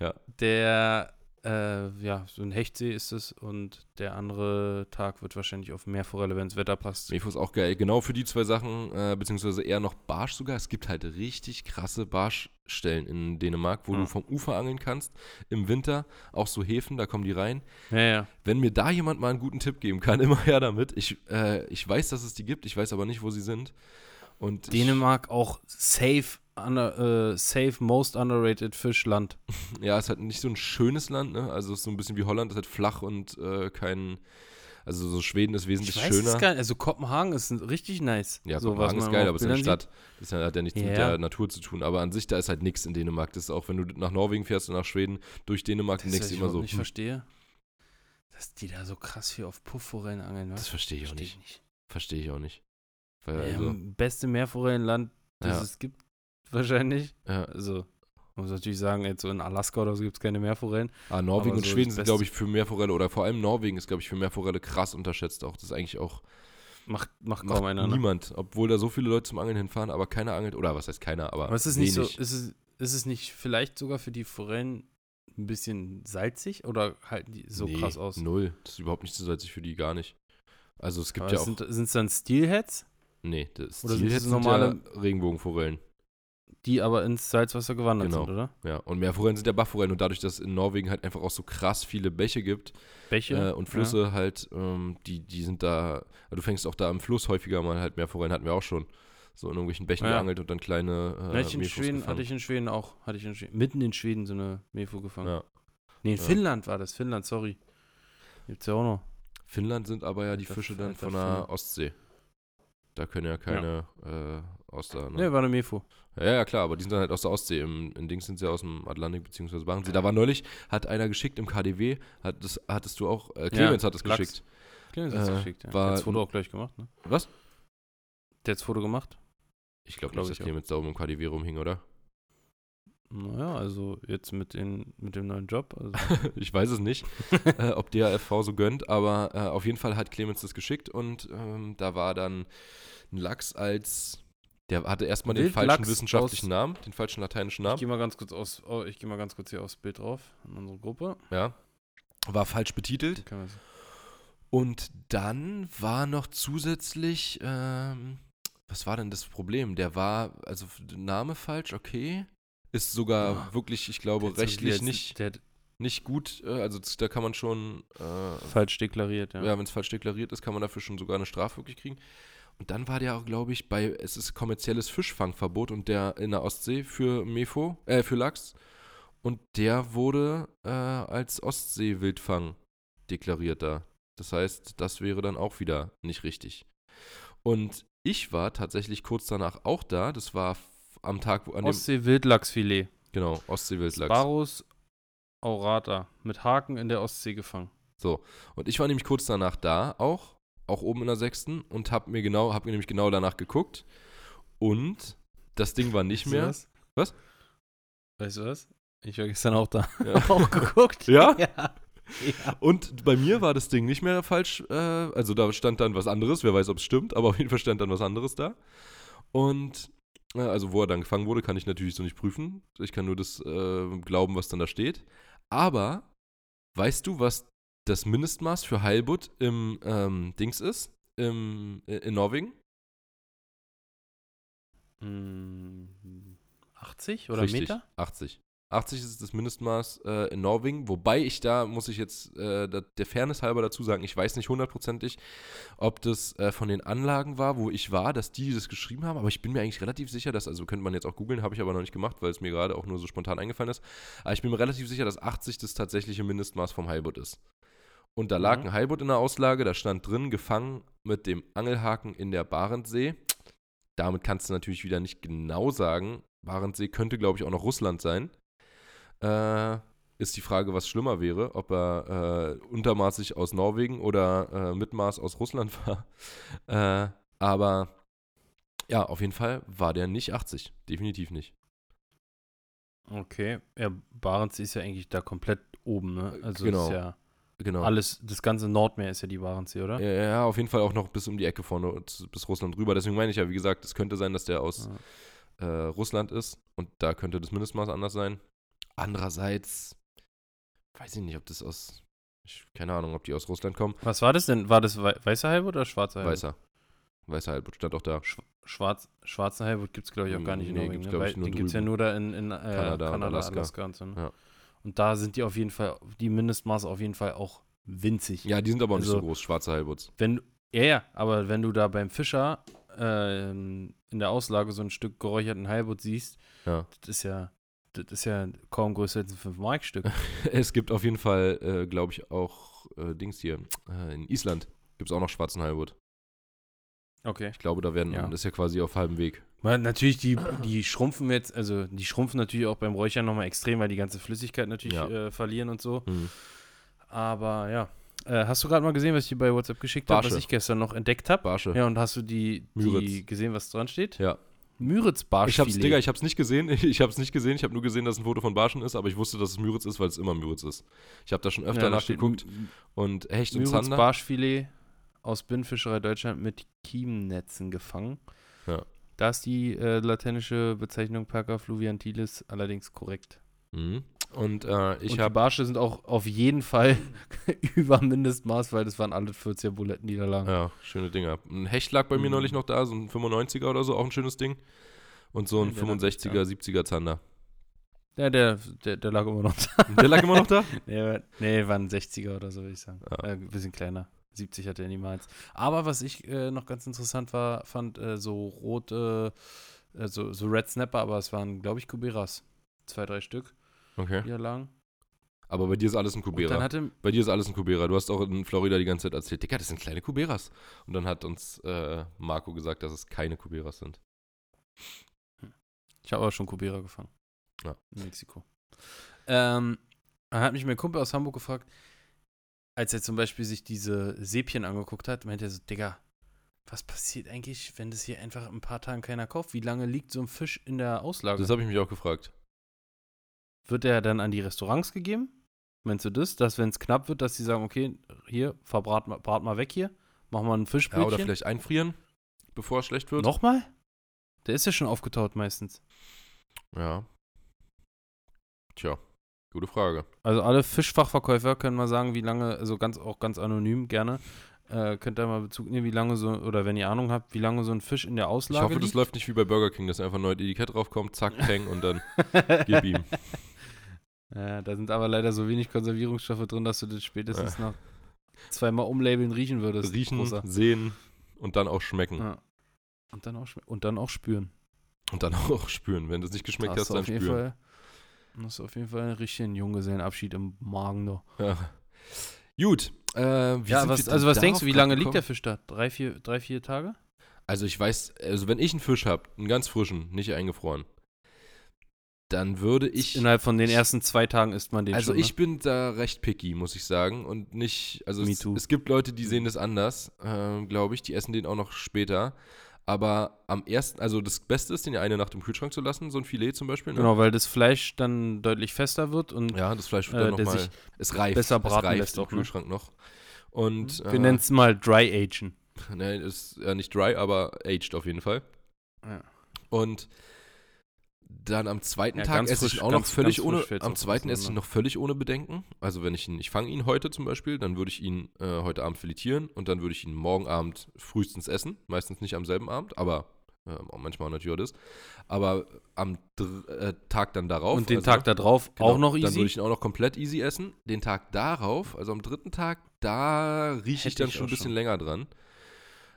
Ja. Der, äh, ja, so ein Hechtsee ist es und der andere Tag wird wahrscheinlich auf Meerforelle, wenn das Wetter passt. Ist auch geil. Genau für die zwei Sachen, äh, beziehungsweise eher noch Barsch sogar. Es gibt halt richtig krasse Barschstellen in Dänemark, wo Ja. du vom Ufer angeln kannst. Im Winter auch so Häfen, da kommen die rein. Ja, ja. Wenn mir da jemand mal einen guten Tipp geben kann, <laughs> immer her damit. Ich, äh, ich weiß, dass es die gibt, ich weiß aber nicht, wo sie sind. Und Dänemark auch safe, under, äh, safe most underrated Fischland. Ich, <laughs> ja, es ist halt nicht so ein schönes Land, ne? Also es ist so ein bisschen wie Holland, es ist halt flach und äh, kein. Also so Schweden ist Ich wesentlich weiß es schöner. gar nicht. Also Kopenhagen ist richtig nice. Ja, so, Kopenhagen ist geil, aber es ist eine. Stadt. Das ist hat ja nichts mit Ja. der Natur zu tun. Aber an sich, da ist halt nichts in Dänemark. Das ist auch, wenn du nach Norwegen fährst und nach Schweden, durch Dänemark Das, nichts ich immer so. nicht hm, verstehe, dass die da so krass viel auf Puffforellen angeln. das Was? verstehe ich auch Verstehe nicht. ich nicht. Verstehe ich auch nicht. Weil, Ja, also, beste Meerforellenland, das Ja. es gibt, wahrscheinlich. ja. Also, Man muss natürlich sagen, jetzt so in Alaska oder so gibt es keine Meerforellen. Ah, Norwegen und so Schweden sind, glaube ich, für Meerforelle oder vor allem Norwegen ist, glaube ich, für Meerforelle krass unterschätzt auch. Das ist eigentlich auch Macht, macht macht kaum einer, ne? niemand, obwohl da so viele Leute zum Angeln hinfahren, aber keiner angelt. Oder was heißt keiner, aber Aber ist es nicht so, wenig. ist es, ist es nicht vielleicht sogar für die Forellen ein bisschen salzig oder halten die so Nee, krass aus? Null. Das ist überhaupt nicht so salzig für die, gar nicht. Also es gibt Aber ja auch. sind es dann Steelheads, nee, das Ziel sind das jetzt sind normale- ja Regenbogenforellen. Die aber ins Salzwasser gewandert Genau. sind, oder? Ja, und Meerforellen sind ja Bachforellen und dadurch, dass es in Norwegen halt einfach auch so krass viele Bäche gibt Bäche äh, und Flüsse halt, ähm, die, die sind da, also du fängst auch da am Fluss häufiger mal halt Meerforellen, hatten wir auch schon. So in irgendwelchen Bächen Ja. geangelt und dann kleine Ja. äh, hatte ich in Schweden, gefangen. hatte ich in Schweden auch, hatte ich in Schweden, mitten in Schweden so eine Mefo gefangen. Ja. Nee, in Ja. Finnland war das, Finnland, sorry. Gibt's ja auch noch. Finnland sind aber ja die Fische dann alter von der. Ostsee. Da können ja keine äh, aus der. Ne? Nee, war eine Mefo. Ja, ja, klar, aber die sind dann halt aus der Ostsee. Im, in Dings sind sie aus dem Atlantik bzw. Barentssee. Da war neulich, hat einer geschickt im KDW, hat das, hattest du auch, äh, Clemens hat es Lachs. geschickt. Clemens hat's Äh, geschickt, ja. war- Der hat das Foto auch gleich gemacht, ne? Was? Der hat das Foto gemacht? Ich glaube Glaub nicht, ich dass. Clemens da oben im KDW rumhing, oder? Naja, also jetzt mit, den, mit dem neuen Job. Also <laughs> ich weiß es nicht, <laughs> äh, ob DAFV so gönnt, aber äh, auf jeden Fall hat Clemens das geschickt und ähm, da war dann ein Lachs als, der hatte erstmal den Wildlachs falschen wissenschaftlichen aus- Namen, den falschen lateinischen ich Namen, gehe mal ganz kurz aus, oh, ich gehe mal ganz kurz hier aufs Bild drauf, in unsere Gruppe. ja, war falsch betitelt. Wir's- Und dann war noch zusätzlich, ähm, was war denn das Problem? Der war, also der Name falsch, okay. Ist sogar Ah, wirklich, ich glaube, rechtlich nicht, nicht gut. Äh, also da kann man schon, äh, falsch deklariert, ja. ja, wenn es falsch deklariert ist, kann man dafür schon sogar eine Strafe wirklich kriegen. Und dann war der auch, glaube ich, bei, es ist kommerzielles Fischfangverbot und der in der Ostsee für Mefo, äh, für Lachs. Und der wurde äh, als Ostseewildfang deklariert da. Das heißt, das wäre dann auch wieder nicht richtig. Und ich war tatsächlich kurz danach auch da. Das war am Tag, wo an dem, Ostsee-Wildlachsfilet. genau, Ostseewildlachs. Sparus aurata. Mit Haken in der Ostsee gefangen. So, und ich war nämlich kurz danach da auch, auch oben in der sechsten und hab mir genau, hab mir nämlich genau danach geguckt und das Ding war nicht Weißt mehr. was? Was? Weißt du was? Ich war gestern auch da. Ja. <laughs> auch geguckt. <laughs> Ja? Ja. ja. Und bei mir war das Ding nicht mehr falsch, äh, also da stand dann was anderes, wer weiß, ob es stimmt, aber auf jeden Fall stand dann was anderes da. Und äh, also wo er dann gefangen wurde, kann ich natürlich so nicht prüfen. Ich kann nur das äh, glauben, was dann da steht. Aber weißt du, was das Mindestmaß für Heilbutt im ähm, Dings ist? Im, äh, in Norwegen? Hm, 80 oder Richtig, Meter? 80. 80 ist das Mindestmaß äh, in Norwegen, wobei ich da, muss ich jetzt äh, der Fairness halber dazu sagen, ich weiß nicht hundertprozentig, ob das äh, von den Anlagen war, wo ich war, dass die das geschrieben haben, aber ich bin mir eigentlich relativ sicher, dass, also könnte man jetzt auch googeln, habe ich aber noch nicht gemacht, weil es mir gerade auch nur so spontan eingefallen ist, aber ich bin mir relativ sicher, dass 80 das tatsächliche Mindestmaß vom Heilbutt ist. Und da lag Mhm. ein Heilbutt in der Auslage, da stand drin, gefangen mit dem Angelhaken in der Barentsee. Damit kannst du natürlich wieder nicht genau sagen. Barentsee könnte, glaube ich, auch noch Russland sein. Äh, ist die Frage, was schlimmer wäre, ob er äh, untermaßig aus Norwegen oder äh, Mitmaß aus Russland <laughs> war. Äh, aber ja, auf jeden Fall war der nicht 80. Definitiv nicht. Okay. Ja, Barentssee ist ja eigentlich da komplett oben, ne? Also Genau. ist ja Genau. alles, das ganze Nordmeer ist ja die Barentssee, oder? Ja, ja, auf jeden Fall auch noch bis um die Ecke vorne, bis Russland rüber. Deswegen meine ich ja, wie gesagt, es könnte sein, dass der aus Ja. äh, Russland ist und da könnte das Mindestmaß anders sein. Andererseits weiß ich nicht, ob das aus, ich, keine Ahnung, ob die aus Russland kommen. Was war das denn? War das wei- weißer Heilbutt oder schwarzer Heilbutt? Weißer. Weißer Heilbutt stand auch da. Schwarz, schwarzen Heilbutt gibt es, glaube ich, auch gar nicht in Nee, Norwegen. gibt's, Ne? den gibt es ja nur da in, in äh, Kanada Kanada, Alaska. Alaska. und so. Ne? Ja. Und da sind die auf jeden Fall, die Mindestmaße auf jeden Fall auch winzig. Ja, die sind aber auch nicht Also- so groß, schwarze Heilbutts. Wenn, ja, ja, aber wenn du da beim Fischer ähm, in der Auslage so ein Stück geräucherten Heilbutt siehst, Ja. das ist ja, das ist ja kaum größer als ein 5-Mark-Stück. <laughs> Es gibt auf jeden Fall, äh, glaube ich, auch äh, Dings hier. Äh, in Island gibt es auch noch schwarzen Heilbutt. Okay. Ich glaube, da werden, Ja. das ist ja quasi auf halbem Weg. Weil natürlich, die, die schrumpfen jetzt, also die schrumpfen natürlich auch beim Räuchern nochmal extrem, weil die ganze Flüssigkeit natürlich Ja. äh, verlieren und so. Mhm. Aber ja. Äh, hast du gerade mal gesehen, was ich dir bei WhatsApp geschickt habe, was ich gestern noch entdeckt habe? Barsche. Ja, und hast du die, Müritz. die gesehen, was dran steht? Ja. Müritz Ich Barschfilet. hab's, Digga, ich hab's nicht gesehen. <laughs> Ich hab's nicht gesehen. Ich habe nur gesehen, dass ein Foto von Barschen ist, aber ich wusste, dass es Müritz ist, weil es immer Müritz ist. Ich habe da schon öfter Ja, nachgeguckt. Und Hecht und Müritz Zander. Barschfilet aus Binnenfischerei Deutschland mit Kiemennetzen gefangen. Ja. Da ist die äh, lateinische Bezeichnung Perca fluviatilis allerdings korrekt. Mhm. Und äh, ich die habe Barsche sind auch auf jeden Fall <laughs> über Mindestmaß, weil das waren alle 40er Bulettenniederlagen. Ja, schöne Dinger. Ein Hecht lag bei mir Mhm. neulich noch da, so ein 95er oder so, auch ein schönes Ding. Und so ein Ja, der lag nicht 65er, 70er Zander. Ja, der, der, der lag immer noch da. Der lag immer noch da? <laughs> Nee, war- nee, war ein 60er oder so, würde ich sagen. Ja. Äh, ein bisschen kleiner. 70 hatte er niemals. Aber was ich äh, noch ganz interessant war, fand, äh, so rote, äh, so, so Red Snapper, aber es waren, glaube ich, Kuberas. Zwei, drei Stück, Okay. da lagen. Aber bei dir ist alles ein Kubera. Bei dir ist alles ein Kubera. Du hast auch in Florida die ganze Zeit erzählt, Digga, das sind kleine Kuberas. Und dann hat uns äh, Marco gesagt, dass es keine Kuberas sind. ich habe aber schon Kubera gefangen. Ja. In Mexiko. Ähm, dann hat mich mein Kumpel aus Hamburg gefragt, als er zum Beispiel sich diese Säbchen angeguckt hat, meinte er so, Digga, was passiert eigentlich, wenn das hier einfach in ein paar Tagen keiner kauft? Wie lange liegt so ein Fisch in der Auslage? Das habe ich mich auch gefragt. Wird der dann an die Restaurants gegeben? Meinst du das? Dass, wenn es knapp wird, dass sie sagen, okay, hier, verbrat mal, brat mal weg hier, mach mal ein Ja, Fischbrötchen. oder vielleicht einfrieren, bevor es schlecht wird. Nochmal? Der ist ja schon aufgetaut meistens. Ja. Tja, gute Frage. Also alle Fischfachverkäufer können mal sagen, wie lange, also ganz auch ganz anonym gerne, äh, könnt ihr mal Bezug nehmen, wie lange so, oder wenn ihr Ahnung habt, wie lange so ein Fisch in der Ich Auslage hoffe, das liegt. läuft nicht wie bei Burger King, dass einfach ein neues Etikett draufkommt, zack, peng und dann gib ihm. <laughs> Ja, da sind aber leider so wenig Konservierungsstoffe drin, dass du das spätestens nach zweimal umlabeln riechen würdest. Riechen, Großer. sehen und dann auch schmecken. Ja. Und dann auch, und dann auch spüren. Und dann <laughs> auch spüren. Wenn du es nicht geschmeckt hast, du dann auf jeden spüren. Fall, hast du auf jeden Fall einen richtigen Junggesellenabschied im Magen da. Ja. Gut. Äh, wie ja, was, also was denkst du, wie lange liegt der Fisch da? Drei, vier, drei, vier Tage? Also ich weiß, also wenn ich einen Fisch habe, einen ganz frischen, nicht eingefroren, dann würde ich. Innerhalb von den ersten zwei Tagen isst man den also schon. ich bin da recht picky, muss ich sagen. Und nicht, also es, es gibt Leute, die sehen das anders, äh, glaube ich. Die essen den auch noch später. Aber am ersten, also das Beste ist, den ja eine Nacht im Kühlschrank zu lassen, so ein Filet zum Beispiel. ne? Ne? Genau, weil das Fleisch dann deutlich fester wird und Ja, das Fleisch wird Äh, dann der nochmal, es reift. besser es braten reift lässt im auch, ne? Kühlschrank noch. Und, wir äh, nennen es mal Dry Agen. <laughs> Ne, ist ja nicht dry, aber aged auf jeden Fall. Ja. Und dann am zweiten Ja, Tag esse ich ihn auch noch ganz- völlig ganz ohne. Am zweiten esse ich ihn auseinander. noch völlig ohne Bedenken. Also wenn ich ihn, ich fange ihn heute zum Beispiel, dann würde ich ihn äh, heute Abend filetieren und dann würde ich ihn morgen Abend frühestens essen. Meistens nicht am selben Abend, aber äh, manchmal natürlich auch das. Aber am äh, Tag dann darauf. Und den also, Tag da drauf Genau, auch noch Dann easy. würde ich ihn auch noch komplett easy essen. Den Tag darauf, also am dritten Tag, da rieche ich dann ich schon ein bisschen schon. länger dran.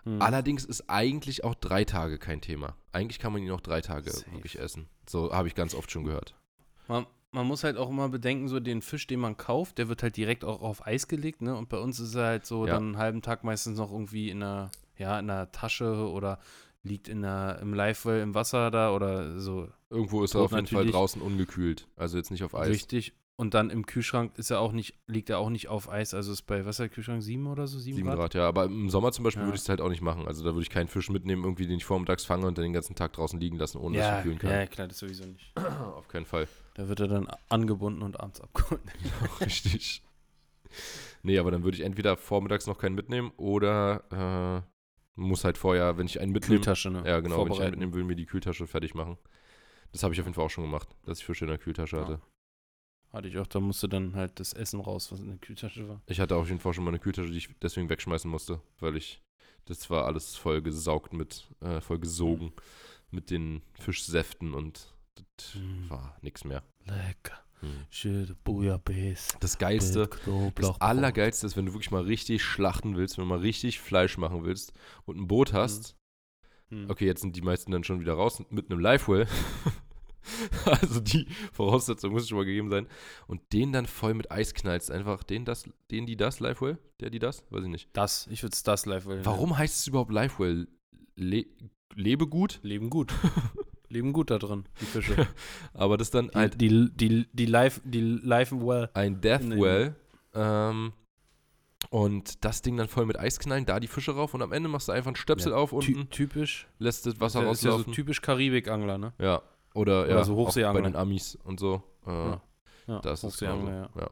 Hm. Allerdings ist eigentlich auch drei Tage kein Thema. Eigentlich kann man ihn auch drei Tage Safe. wirklich essen. So habe ich ganz oft schon gehört. Man, man muss halt auch immer bedenken, so den Fisch, den man kauft, der wird halt direkt auch auf Eis gelegt, ne? Und bei uns ist er halt so Ja. dann einen halben Tag meistens noch irgendwie in einer, ja, in einer Tasche oder liegt in der, im Livewell im Wasser da oder so. Irgendwo ist er auf jeden Fall draußen ungekühlt. Also jetzt nicht auf Eis. Richtig. Und dann im Kühlschrank ist er auch nicht, liegt er auch nicht auf Eis. Also ist bei, was ist der Kühlschrank? Sieben oder so? Sieben, 7 Grad? Grad, ja. Aber im Sommer zum Beispiel Ja. würde ich es halt auch nicht machen. Also da würde ich keinen Fisch mitnehmen, irgendwie, den ich vormittags fange und dann den ganzen Tag draußen liegen lassen, ohne dass Ja, ich ihn kühlen kann. ja, klar, das sowieso nicht. <clears throat> Auf keinen Fall. Da wird er dann angebunden und abends abgeholt. <laughs> Richtig. Nee, aber dann würde ich entweder vormittags noch keinen mitnehmen oder äh, muss halt vorher, wenn ich einen mitnehme, Kühltasche, ne? Ja, genau. Wenn ich einen mitnehmen will, mir die Kühltasche fertig machen. Das habe ich auf jeden Fall auch schon gemacht, dass ich Fische in der Kühltasche Ja. hatte. Hatte ich auch, da musste dann halt das Essen raus, was in der Kühltasche war. Ich hatte auf jeden Fall schon mal eine Kühltasche, die ich deswegen wegschmeißen musste, weil ich, das war alles voll gesaugt mit, äh, voll gesogen mit den Fischsäften und das Mm. war nichts mehr. Lecker. Hm. Schöne Bouillabaisse. Das Geilste, das. Allergeilste ist, wenn du wirklich mal richtig schlachten willst, wenn du mal richtig Fleisch machen willst und ein Boot hast. Hm. Okay, jetzt sind die meisten dann schon wieder raus mit einem Livewell. <laughs> <laughs> also die Voraussetzung muss schon mal gegeben sein. Und den dann voll mit Eis knallst. Einfach den, das, den, die, das, Livewell? Der, die, das? Weiß ich nicht. Das, ich würde es das live wählen. Warum heißt es überhaupt Livewell? Le lebe gut, <laughs> Leben gut. Leben gut da drin, die Fische. <laughs> aber das dann Die, halt die, die, die live, die well. ein Deathwell. Ähm, Und das Ding dann voll mit Eis knallen, da die Fische rauf und am Ende machst du einfach einen Stöpsel Ja, auf unten, typisch. lässt das Wasser Der ist ja so typisch Karibikangler, ne? Ja, oder, Oder ja, so auch bei Hochseeangler. den Amis und so. Äh, Ja. Ja, Da ist es Hochseeangler, genauso. ja.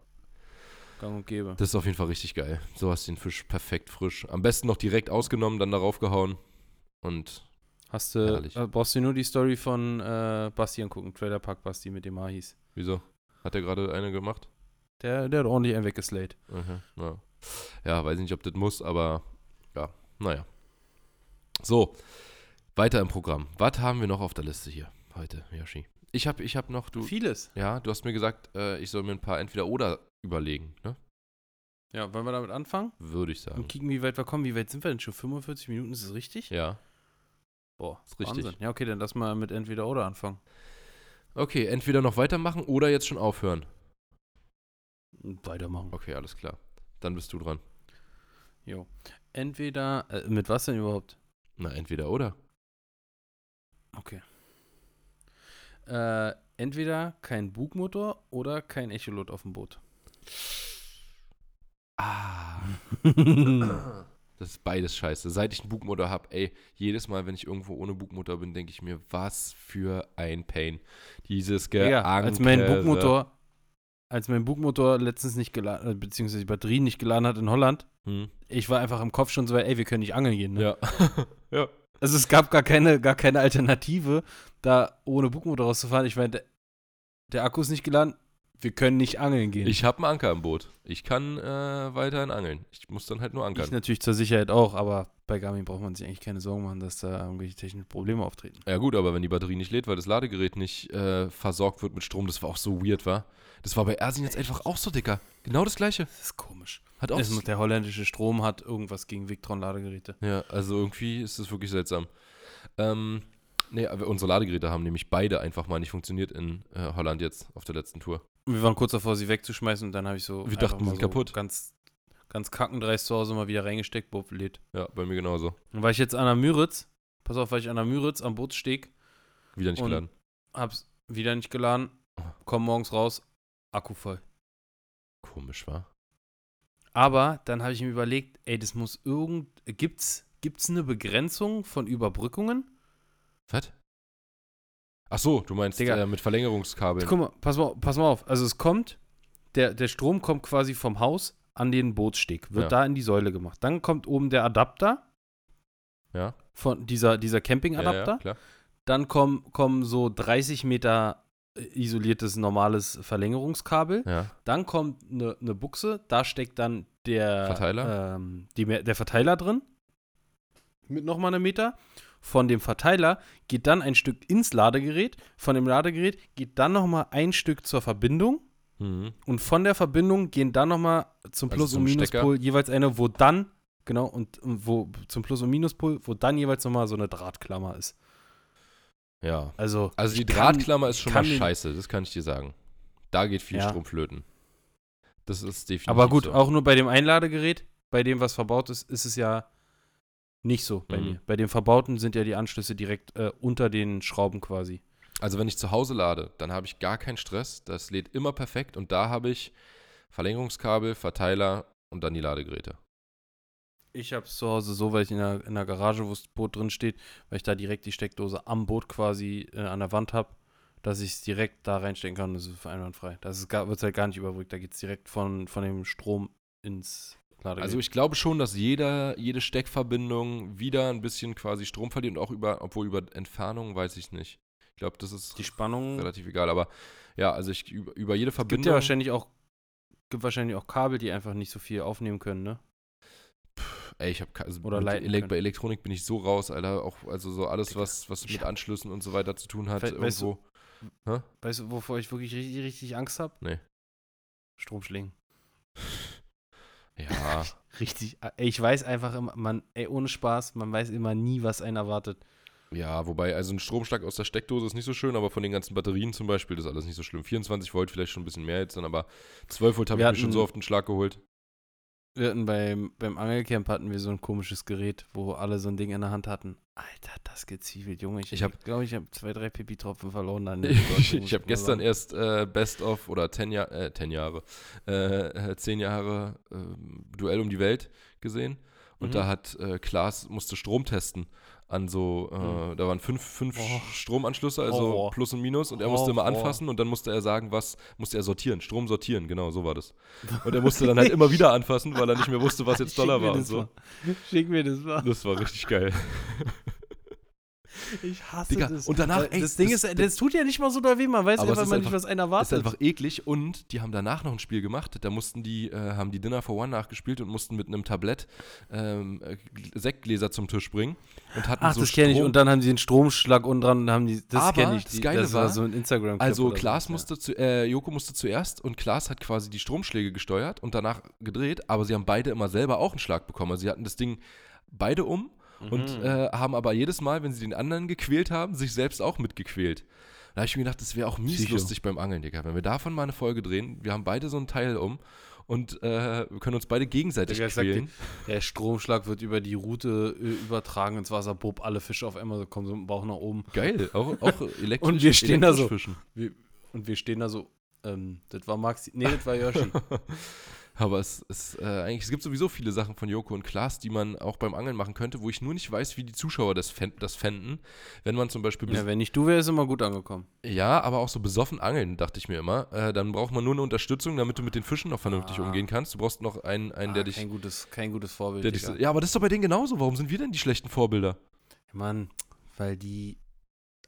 Gang und gäbe. Das ist auf jeden Fall richtig geil. So hast du den Fisch perfekt frisch. Am besten noch direkt ausgenommen, dann darauf gehauen. Und Hast du, äh, brauchst du nur die Story von äh, Basti angucken, Trailer Park Basti mit dem Mahis. wieso? Hat er gerade eine gemacht? Der, der hat ordentlich einen weggeslayt. Okay, ja. ja, weiß nicht, ob das muss, aber ja, naja. So, weiter im Programm. Was haben wir noch auf der Liste hier heute, Yoshi? Ich habe ich hab noch, du, Vieles. ja, du hast mir gesagt, äh, ich soll mir ein paar Entweder-Oder überlegen, ne? Ja, wollen wir damit anfangen? Würde ich sagen. Und kicken, wie weit wir kommen. Wie weit sind wir denn schon? 45 Minuten, ist das richtig? Ja, Boah, ist richtig. Wahnsinn. Ja, okay, dann lass mal mit entweder oder anfangen. Okay, entweder noch weitermachen oder jetzt schon aufhören. Weitermachen. Okay, alles klar. Dann bist du dran. Jo. Entweder, äh, mit was denn überhaupt? Na, entweder oder. Okay. Äh, entweder kein Bugmotor oder kein Echolot auf dem Boot. Ah. <laughs> Das ist beides scheiße. Seit ich einen Bugmotor habe, ey, jedes Mal, wenn ich irgendwo ohne Bugmotor bin, denke ich mir, was für ein Pain. Dieses Digga, Geankere. als mein Bugmotor, als mein Bugmotor letztens nicht geladen, äh, beziehungsweise die Batterie nicht geladen hat in Holland, Hm. ich war einfach im Kopf schon so, ey, wir können nicht angeln gehen, ne? Ja. <laughs> ja. Also es gab gar keine, gar keine Alternative, da ohne Bugmotor rauszufahren. Ich meine, der, der Akku ist nicht geladen, wir können nicht angeln gehen. Ich habe einen Anker im Boot. Ich kann äh, weiterhin angeln. Ich muss dann halt nur ankern. Ich natürlich zur Sicherheit auch, aber bei Garmin braucht man sich eigentlich keine Sorgen machen, dass da irgendwelche technischen Probleme auftreten. Ja gut, aber wenn die Batterie nicht lädt, weil das Ladegerät nicht äh, versorgt wird mit Strom, das war auch so weird, war. Das war bei Ersin jetzt einfach auch so, Dicker. Genau das gleiche. Das ist komisch. Hat auch muss- der holländische Strom hat irgendwas gegen Victron-Ladegeräte. Ja, also irgendwie ist das wirklich seltsam. Ähm, nee, unsere Ladegeräte haben nämlich beide einfach mal nicht funktioniert in äh, Holland jetzt auf der letzten Tour. Wir waren kurz davor, sie wegzuschmeißen und dann habe ich so. Wir dachten, mal sind so kaputt. Ganz, ganz kackendreist zu Hause mal wieder reingesteckt, Bob lädt. Ja, bei mir genauso. Und war ich jetzt an der Müritz, pass auf, weil ich an der Müritz am Bootssteg, Wieder nicht geladen. hab's wieder nicht geladen, komm morgens raus, Akku voll. Komisch, war. Aber dann habe ich mir überlegt, ey, das muss irgend. Gibt's, gibt's eine Begrenzung von Überbrückungen? Was? Ach so, du meinst Digga. äh, mit Verlängerungskabeln. Guck mal, pass mal, pass mal auf. Also es kommt, der, der Strom kommt quasi vom Haus an den Bootssteg, wird Ja. da in die Säule gemacht. Dann kommt oben der Adapter Ja, von dieser, dieser ja, Camping-Adapter. ja, klar. Dann kommen, kommen so 30 Meter äh, isoliertes normales Verlängerungskabel. Ja, Dann kommt eine ne Buchse, da steckt dann der Verteiler? Ähm, die, der Verteiler drin. Mit nochmal einem Meter. Von dem Verteiler geht dann ein Stück ins Ladegerät. Von dem Ladegerät geht dann nochmal ein Stück zur Verbindung. mhm. Und von der Verbindung gehen dann nochmal zum Also Plus- zum und Stecker? Minuspol jeweils eine, wo dann, genau, und, und wo zum Plus- und Minuspol, wo dann jeweils nochmal so eine Drahtklammer ist. ja. Also, Also die ich kann- Drahtklammer ist schon mal scheiße, das kann ich dir sagen. Da geht viel Ja. Strom flöten. Das ist definitiv Aber gut, so. auch nur bei dem Einladegerät, bei dem, was verbaut ist, ist es ja nicht so bei Mhm. mir. Bei dem verbauten sind ja die Anschlüsse direkt äh, unter den Schrauben quasi. Also wenn ich zu Hause lade, dann habe ich gar keinen Stress. Das lädt immer perfekt und da habe ich Verlängerungskabel, Verteiler und dann die Ladegeräte. Ich habe es zu Hause so, weil ich in der, in der Garage, wo das Boot drin steht, weil ich da direkt die Steckdose am Boot quasi äh, an der Wand habe, dass ich es direkt da reinstecken kann. Das ist einwandfrei. Das wird halt gar nicht überbrückt. Da geht es direkt von, von dem Strom ins Ladegerät. Also ich glaube schon, dass jeder, jede Steckverbindung wieder ein bisschen quasi Strom verliert und auch über, obwohl über Entfernung weiß ich nicht. Ich glaube, das ist die Spannung. relativ egal. Aber ja, also ich über, über jede Es gibt Verbindung. ja wahrscheinlich auch, gibt wahrscheinlich auch Kabel, die einfach nicht so viel aufnehmen können, ne? Ey, ich habe also Oder mit leiten Elek können. bei Elektronik bin ich so raus, Alter. Auch also so alles, was, was mit Anschlüssen und so weiter zu tun hat, We- weißt du- irgendwo. Weißt du, wovor ich wirklich richtig, richtig Angst habe? Nee. Stromschlingen. <laughs> Ja, <laughs> Richtig. Ey, ich weiß einfach immer, man, ey, ohne Spaß, man weiß immer nie, was einen erwartet. ja, wobei, also ein Stromschlag aus der Steckdose ist nicht so schön, aber von den ganzen Batterien zum Beispiel ist alles nicht so schlimm. 24 Volt vielleicht schon ein bisschen mehr jetzt, dann aber 12 Volt habe ich mir schon so auf den Schlag geholt. Wir hatten beim, beim Angelcamp hatten wir so ein komisches Gerät, wo alle so ein Ding in der Hand hatten. Alter, das gezwiebelt, Junge. Ich, Ich hab- glaube, ich habe zwei, drei Pipi-Tropfen verloren. Dann <laughs> ich ich habe gestern erst äh, Best of oder 10 Jahr, äh, 10 Jahre, äh, äh, 10 Jahre äh, Duell um die Welt gesehen. Und Mhm. da hat äh, Klaas musste Strom testen an so, äh, Mhm. da waren fünf, fünf Oh. Stromanschlüsse, also Horror. Plus und Minus. Und er musste immer anfassen und dann musste er sagen, was, musste er sortieren, Strom sortieren, genau, so war das. <laughs> Und er musste dann halt immer wieder anfassen, weil er nicht mehr wusste, was jetzt Dollar war und so. mal. Schick mir das mal. Das war richtig geil. <laughs> Ich hasse Digga, das. und danach, ey, das Ding das- ist, das tut ja nicht mal so da weh, man weiß Aber es einfach ist mal nicht, einfach- was einer Das erwartet. ist einfach eklig und die haben danach noch ein Spiel gemacht. Da mussten die, äh, haben die Dinner for One nachgespielt und mussten mit einem Tablett ähm, äh, Sektgläser zum Tisch bringen und hatten Ach, so das kenne ich. Strom- Und dann haben sie einen Stromschlag und dran haben die. Das Aber kenne ich. das Die, Geile das war, so ein instagram Also Klaas so. musste zu, äh, Joko musste zuerst und Klaas hat quasi die Stromschläge gesteuert und danach gedreht, aber sie haben beide immer selber auch einen Schlag bekommen. Also sie hatten das Ding beide um und Mhm. äh, haben aber jedes Mal, wenn sie den anderen gequält haben, sich selbst auch mitgequält. Da habe ich mir gedacht, das wäre auch mies Psycho. lustig beim Angeln, Digga. Wenn wir davon mal eine Folge drehen, wir haben beide so ein Teil um und äh, wir können uns beide gegenseitig Digga, quälen. Der Stromschlag wird über die Route äh, übertragen ins Wasser, bob, alle Fische auf einmal so kommen so mit dem Bauch nach oben. Geil, auch, auch elektrisch. <laughs> Und wir stehen da so. Wir, und wir stehen da so, ähm, das war Maxi, nee, das war Yoshi. <laughs> Aber es, es, äh, eigentlich, es gibt sowieso viele Sachen von Joko und Klaas, die man auch beim Angeln machen könnte, wo ich nur nicht weiß, wie die Zuschauer das, fänd, das fänden. Wenn man zum Beispiel ja, wenn nicht du wärst, immer gut angekommen. Ja, aber auch so besoffen angeln, dachte ich mir immer. Äh, dann braucht man nur eine Unterstützung, damit du mit den Fischen noch vernünftig Ah. umgehen kannst. Du brauchst noch einen, einen der Ah, dich. kein gutes, kein gutes Vorbild. Der dich so, ja, aber das ist doch bei denen genauso. Warum sind wir denn die schlechten Vorbilder? Mann, weil die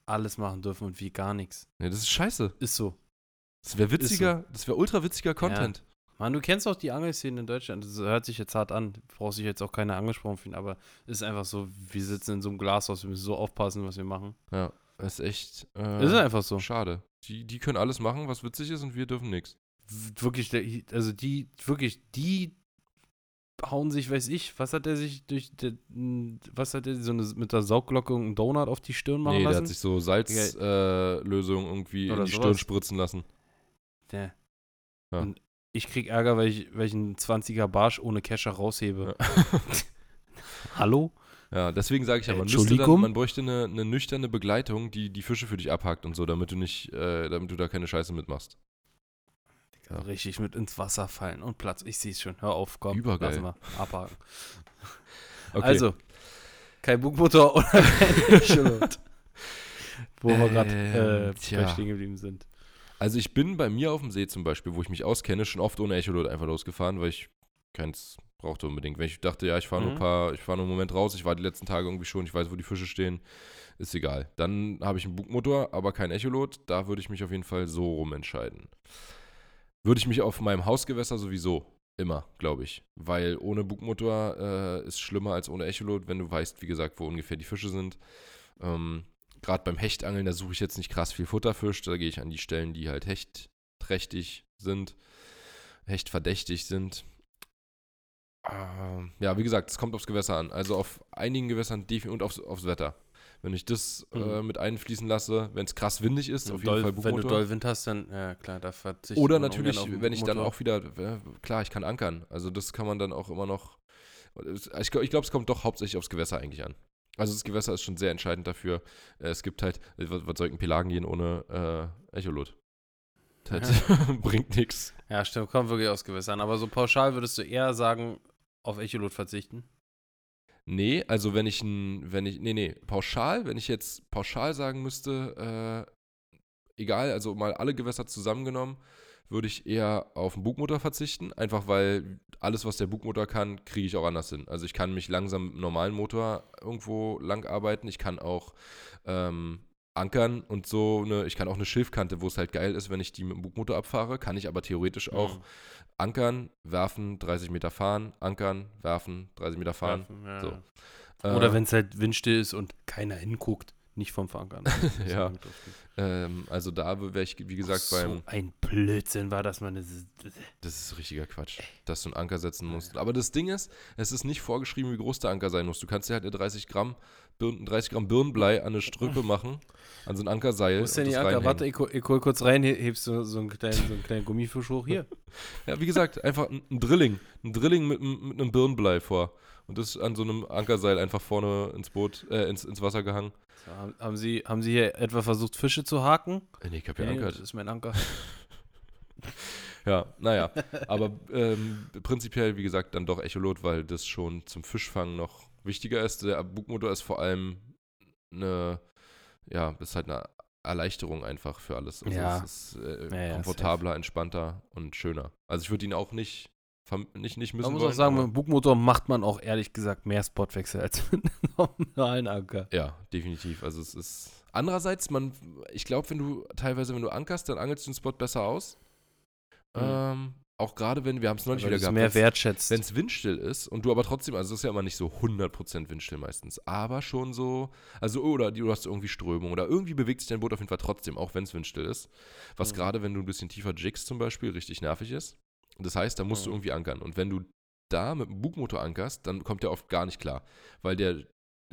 alles machen dürfen und wir gar nichts. Ja, das ist scheiße. Ist so. Das wäre witziger, das wäre ultra witziger Content. Mann, du kennst auch die Angelszene in Deutschland. Das hört sich jetzt hart an. Brauchst dich jetzt auch keine angesprochen fühlen, aber es ist einfach so, wir sitzen in so einem Glashaus, wir müssen so aufpassen, was wir machen. Ja, ist echt äh, ist einfach so. schade. Die, die können alles machen, was witzig ist und wir dürfen nichts. Wirklich, der, also die, wirklich, die hauen sich, weiß ich, was hat er sich durch, der, was hat er, so eine, mit der Saugglocke einen Donut auf die Stirn machen Nee, der lassen? hat sich so Salzlösung äh, irgendwie Oder in die sowas. Stirn spritzen lassen. Der. Ja. Und ich krieg Ärger, weil ich, weil ich einen 20er Barsch ohne Kescher raushebe. <laughs> Hallo? Ja, deswegen sage ich ja, Äh, man, dann, man bräuchte eine, eine nüchterne Begleitung, die die Fische für dich abhakt und so, damit du nicht, äh, damit du da keine Scheiße mitmachst. Ja. Richtig mit ins Wasser fallen und Platz. Ich sehe es schon. Hör auf, komm. Übergeil. Lassen wir. Abhaken. <laughs> Okay. Also, kein Bugmotor oder <laughs> kein Echolot. Wo wir gerade Ähm, äh, tja. bei stehen geblieben sind. Also ich bin bei mir auf dem See zum Beispiel, wo ich mich auskenne, schon oft ohne Echolot einfach losgefahren, weil ich keins brauchte unbedingt. Wenn ich dachte, ja, ich fahre nur ein Mhm. paar, ich fahre nur einen Moment raus, ich war die letzten Tage irgendwie schon, ich weiß, wo die Fische stehen, ist egal. Dann habe ich einen Bugmotor, aber kein Echolot, da würde ich mich auf jeden Fall so rum entscheiden. Würde ich mich auf meinem Hausgewässer sowieso immer, glaube ich. Weil ohne Bugmotor äh, ist schlimmer als ohne Echolot, wenn du weißt, wie gesagt, wo ungefähr die Fische sind. Ähm, Gerade beim Hechtangeln, da suche ich jetzt nicht krass viel Futterfisch, da gehe ich an die Stellen, die halt hechtträchtig sind, hechtverdächtig sind. Ähm, ja, wie gesagt, es kommt aufs Gewässer an. Also auf einigen Gewässern und aufs, aufs Wetter. Wenn ich das Mhm. äh, mit einfließen lasse, wenn es krass windig ist, auf jeden doll, Fall wenn du Bugmotor. doll Wind hast, dann, ja klar, da verzichtet Oder natürlich, wenn ich dann Bugmotor. auch wieder, äh, klar, ich kann ankern. Also das kann man dann auch immer noch. Ich glaube, ich glaub, es kommt doch hauptsächlich aufs Gewässer eigentlich an. Also das Gewässer ist schon sehr entscheidend dafür. Äh, Es gibt halt, äh, was, was soll ein Pelagen gehen ohne äh, Echolot? Das <laughs> bringt nichts. Ja, stimmt, kommt wirklich aus Gewässern. Aber so pauschal würdest du eher sagen, auf Echolot verzichten? Nee, also wenn ich ein, wenn ich, nee, nee, pauschal, wenn ich jetzt pauschal sagen müsste, äh, egal, also mal alle Gewässer zusammengenommen, würde ich eher auf den Bugmotor verzichten, einfach weil alles, was der Bugmotor kann, kriege ich auch anders hin. Also ich kann mich langsam mit einem normalen Motor irgendwo lang arbeiten, ich kann auch ähm, ankern und so eine, ich kann auch eine Schilfkante, wo es halt geil ist, wenn ich die mit dem Bugmotor abfahre, kann ich aber theoretisch auch Mhm. ankern, werfen, 30 Meter fahren, ankern, werfen, 30 Meter fahren. Ja, so. Äh, Oder wenn es halt windstill ist und keiner hinguckt, nicht vom Verankern. <laughs> Ja. Ähm, also da wäre ich, wie gesagt, so beim. ein Blödsinn war das, man. Das ist, Das ist richtiger Quatsch, dass du einen Anker setzen musst. Aber das Ding ist, es ist nicht vorgeschrieben, wie groß der Anker sein muss. Du kannst dir halt eine 30 Gramm, Birn, 30 Gramm Birnenblei an eine Strüppe machen, an so ein Ankerseil. Wo ist denn die Anker? reinhängen. Warte, ich, ich hol kurz rein, he- hebst du so einen kleinen, so einen kleinen Gummifisch hoch hier. <laughs> Ja, wie gesagt, einfach ein, ein Drilling. Ein Drilling mit, einem- mit einem Birnenblei vor. Und das an so einem Ankerseil einfach vorne ins Boot, äh, ins, ins Wasser gehangen. So, haben, Sie, haben Sie hier etwa versucht, Fische zu haken? Äh, Nee, ich hab ja Nee, ankert. das ist mein Anker. <laughs> Ja, naja. Aber ähm, prinzipiell, wie gesagt, dann doch Echolot, weil das schon zum Fischfangen noch wichtiger ist. Der Bugmotor ist vor allem eine, ja, ist halt eine Erleichterung einfach für alles. Also Ja. es ist äh, Ja, ja, komfortabler, entspannter und schöner. Also ich würde ihn auch nicht, nicht, nicht müssen Man muss wollen, auch sagen, mit aber- dem Bugmotor macht man auch ehrlich gesagt mehr Spotwechsel als mit einem <laughs> normalen Anker. Ja, definitiv. Also es ist. Andererseits, man, ich glaube, wenn du teilweise, wenn du ankerst, dann angelst du den Spot besser aus. Mhm. Ähm, auch gerade wenn, wir haben es neulich Weil wieder gehabt, mehr wenn's- wertschätzt. wenn es windstill ist und du aber trotzdem, also es ist ja immer nicht so 100% windstill meistens, aber schon so, also oder du hast irgendwie Strömung oder irgendwie bewegt sich dein Boot auf jeden Fall trotzdem, auch wenn es windstill ist. Was Mhm. gerade, wenn du ein bisschen tiefer jiggst zum Beispiel, richtig nervig ist. Das heißt, da musst du Mhm. irgendwie ankern. Und wenn du da mit dem Bugmotor ankerst, dann kommt der oft gar nicht klar, weil der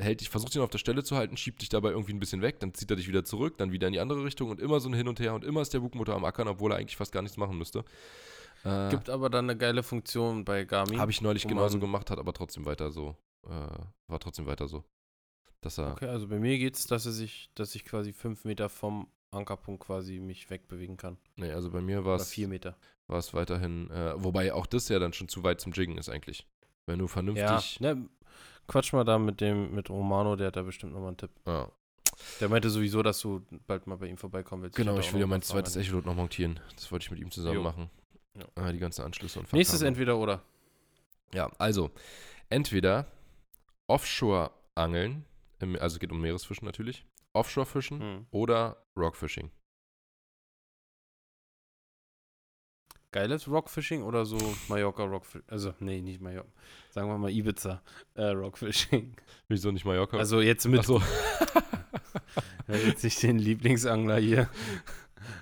hält dich, versucht ihn auf der Stelle zu halten, schiebt dich dabei irgendwie ein bisschen weg, dann zieht er dich wieder zurück, dann wieder in die andere Richtung und immer so ein Hin und Her und immer ist der Bugmotor am Ackern, obwohl er eigentlich fast gar nichts machen müsste. Äh, Gibt aber dann eine geile Funktion bei Garmin. habe ich neulich genauso gemacht, hat aber trotzdem weiter so, äh, war trotzdem weiter so. Dass er, Okay, also bei mir geht es, dass, er sich, dass ich quasi fünf Meter vom Ankerpunkt quasi mich wegbewegen kann. nee, also bei mir war es vier Meter. war es weiterhin, äh, wobei auch das ja dann schon zu weit zum Jiggen ist eigentlich. Wenn du Ja, vernünftig, ne, quatsch mal da mit dem, mit Romano, der hat da bestimmt nochmal einen Tipp. ja. Der meinte sowieso, dass du bald mal bei ihm vorbeikommen willst. Genau, ich auch will ja mein zweites. Echolot noch montieren. Das wollte ich mit ihm zusammen Jo. machen. Ja. Äh, die ganzen Anschlüsse und Nächstes Verkabelung. entweder oder. Ja, also entweder Offshore-Angeln, im- also es geht um Meeresfischen natürlich, Offshore-Fischen Hm. oder Rockfishing. Geiles Rockfishing oder so Mallorca Rockfishing? Also, nee, nicht Mallorca. Sagen wir mal Ibiza äh, Rockfishing. <laughs> Wieso nicht Mallorca? Also jetzt mit, <laughs> ja, jetzt nicht den Lieblingsangler hier.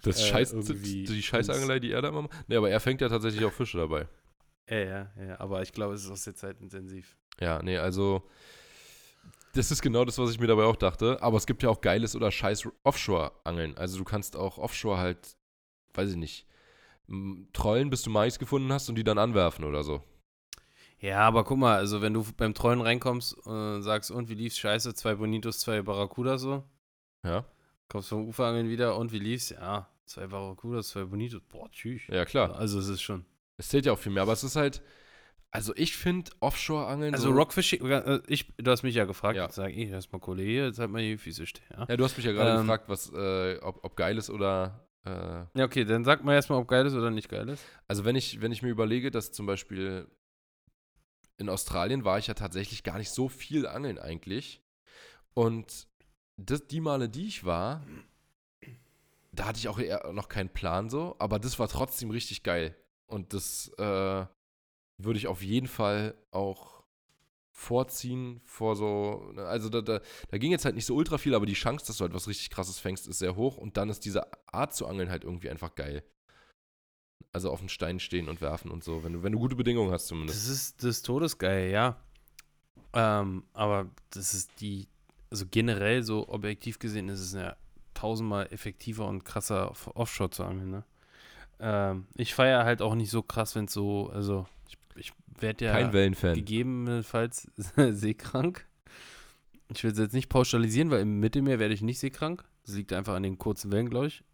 das äh, Scheiß, die Scheißangelei, die er da immer macht. Nee, aber er fängt ja tatsächlich auch Fische dabei. Ja, ja, ja, aber ich glaube, es ist aus der Zeit intensiv. Ja, nee, also das ist genau das, was ich mir dabei auch dachte. Aber es gibt ja auch geiles oder scheiß Offshore-Angeln. Also du kannst auch Offshore halt, weiß ich nicht, trollen, bis du Mais gefunden hast und die dann anwerfen oder so. Ja, aber guck mal, also wenn du beim Trollen reinkommst und sagst, und wie lief's? Scheiße, zwei Bonitos, zwei Barracuda so. Ja, Kommst vom Uferangeln wieder und wie lief's? Ja, zwei Barracudas, zwei Bonitos. Boah, tschüss. ja klar. Also es ist schon. Es zählt ja auch viel mehr, aber es ist halt, also ich finde Offshore-Angeln Also so, Rockfishing, äh, ich, du hast mich ja gefragt, Ja. jetzt sag ich erstmal Kollege, jetzt halt mal die Füße stehen. Ja? Ja, du hast mich ja gerade Ähm, gefragt, was, äh, ob, ob geil ist oder, äh, ja, okay, dann sag mal erstmal, ob geil ist oder nicht geil ist. also wenn ich, wenn ich mir überlege, dass zum Beispiel in Australien war ich ja tatsächlich gar nicht so viel angeln eigentlich. Und das, die Male, die ich war, da hatte ich auch eher noch keinen Plan so, aber das war trotzdem richtig geil. Und das äh, würde ich auf jeden Fall auch vorziehen vor so, also da, da, da ging jetzt halt nicht so ultra viel, aber die Chance, dass du halt was richtig krasses fängst, ist sehr hoch und dann ist diese Art zu angeln halt irgendwie einfach geil. Also auf den Stein stehen und werfen und so, wenn du, wenn du gute Bedingungen hast zumindest. Das ist das todesgeil, ja. Ähm, aber das ist die, also generell so objektiv gesehen ist es ja tausendmal effektiver und krasser Offshore zu angeln, ne? Ähm, ich feiere halt auch nicht so krass, wenn es so, also ich, ich werde ja Kein Wellenfan. gegebenenfalls <laughs> seekrank. Ich will es jetzt nicht pauschalisieren, weil im Mittelmeer werde ich nicht seekrank. Das liegt einfach an den kurzen Wellen, glaube ich.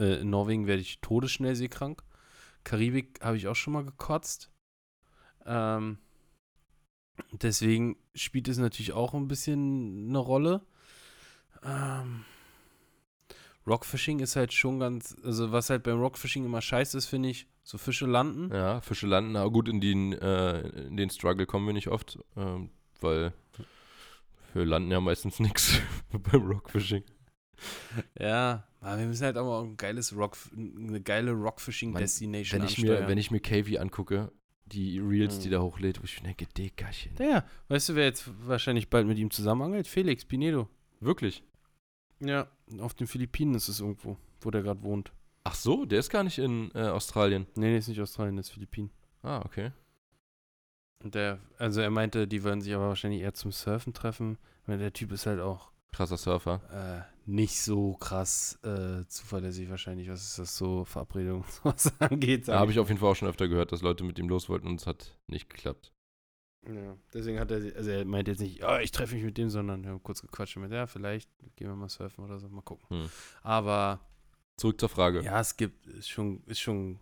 Äh, in Norwegen werde ich todesschnell seekrank. Karibik habe ich auch schon mal gekotzt. Ähm, deswegen spielt es natürlich auch ein bisschen eine Rolle. Ähm, Rockfishing ist halt schon ganz, also was halt beim Rockfishing immer scheiße ist, finde ich, so Fische landen. Ja, Fische landen, aber gut, in den, äh, in den Struggle kommen wir nicht oft, ähm, weil wir landen ja meistens nichts <laughs> beim Rockfishing. Ja, aber wir müssen halt auch ein geiles Rock, eine geile Rockfishing-Destination Wenn ich, mir, wenn ich mir KV angucke, die Reels, die Mhm. da hochlädt, wo ich denke, Dickerchen. Ja, weißt du, wer jetzt wahrscheinlich bald mit ihm zusammenangelt? Felix Pinedo. Wirklich? Ja, auf den Philippinen ist es irgendwo, wo der gerade wohnt. Ach so, der ist gar nicht in äh, Australien. Nee, nee, ist nicht Australien, das ist Philippinen. Ah, okay. Und der, also er meinte, die würden sich aber wahrscheinlich eher zum Surfen treffen, weil der Typ ist halt auch Krasser Surfer. äh, nicht so krass äh, zuverlässig wahrscheinlich, was ist das so Verabredung <laughs> was angeht. Da habe ich auf jeden Fall auch schon öfter gehört, dass Leute mit ihm los wollten und es hat nicht geklappt. Ja, deswegen hat er, also er meint jetzt nicht, ja, ich treffe mich mit dem, sondern wir haben kurz gequatscht mit, ja, vielleicht gehen wir mal surfen oder so, mal gucken. Hm. Aber Zurück zur Frage. ja, es gibt, ist schon, ist schon,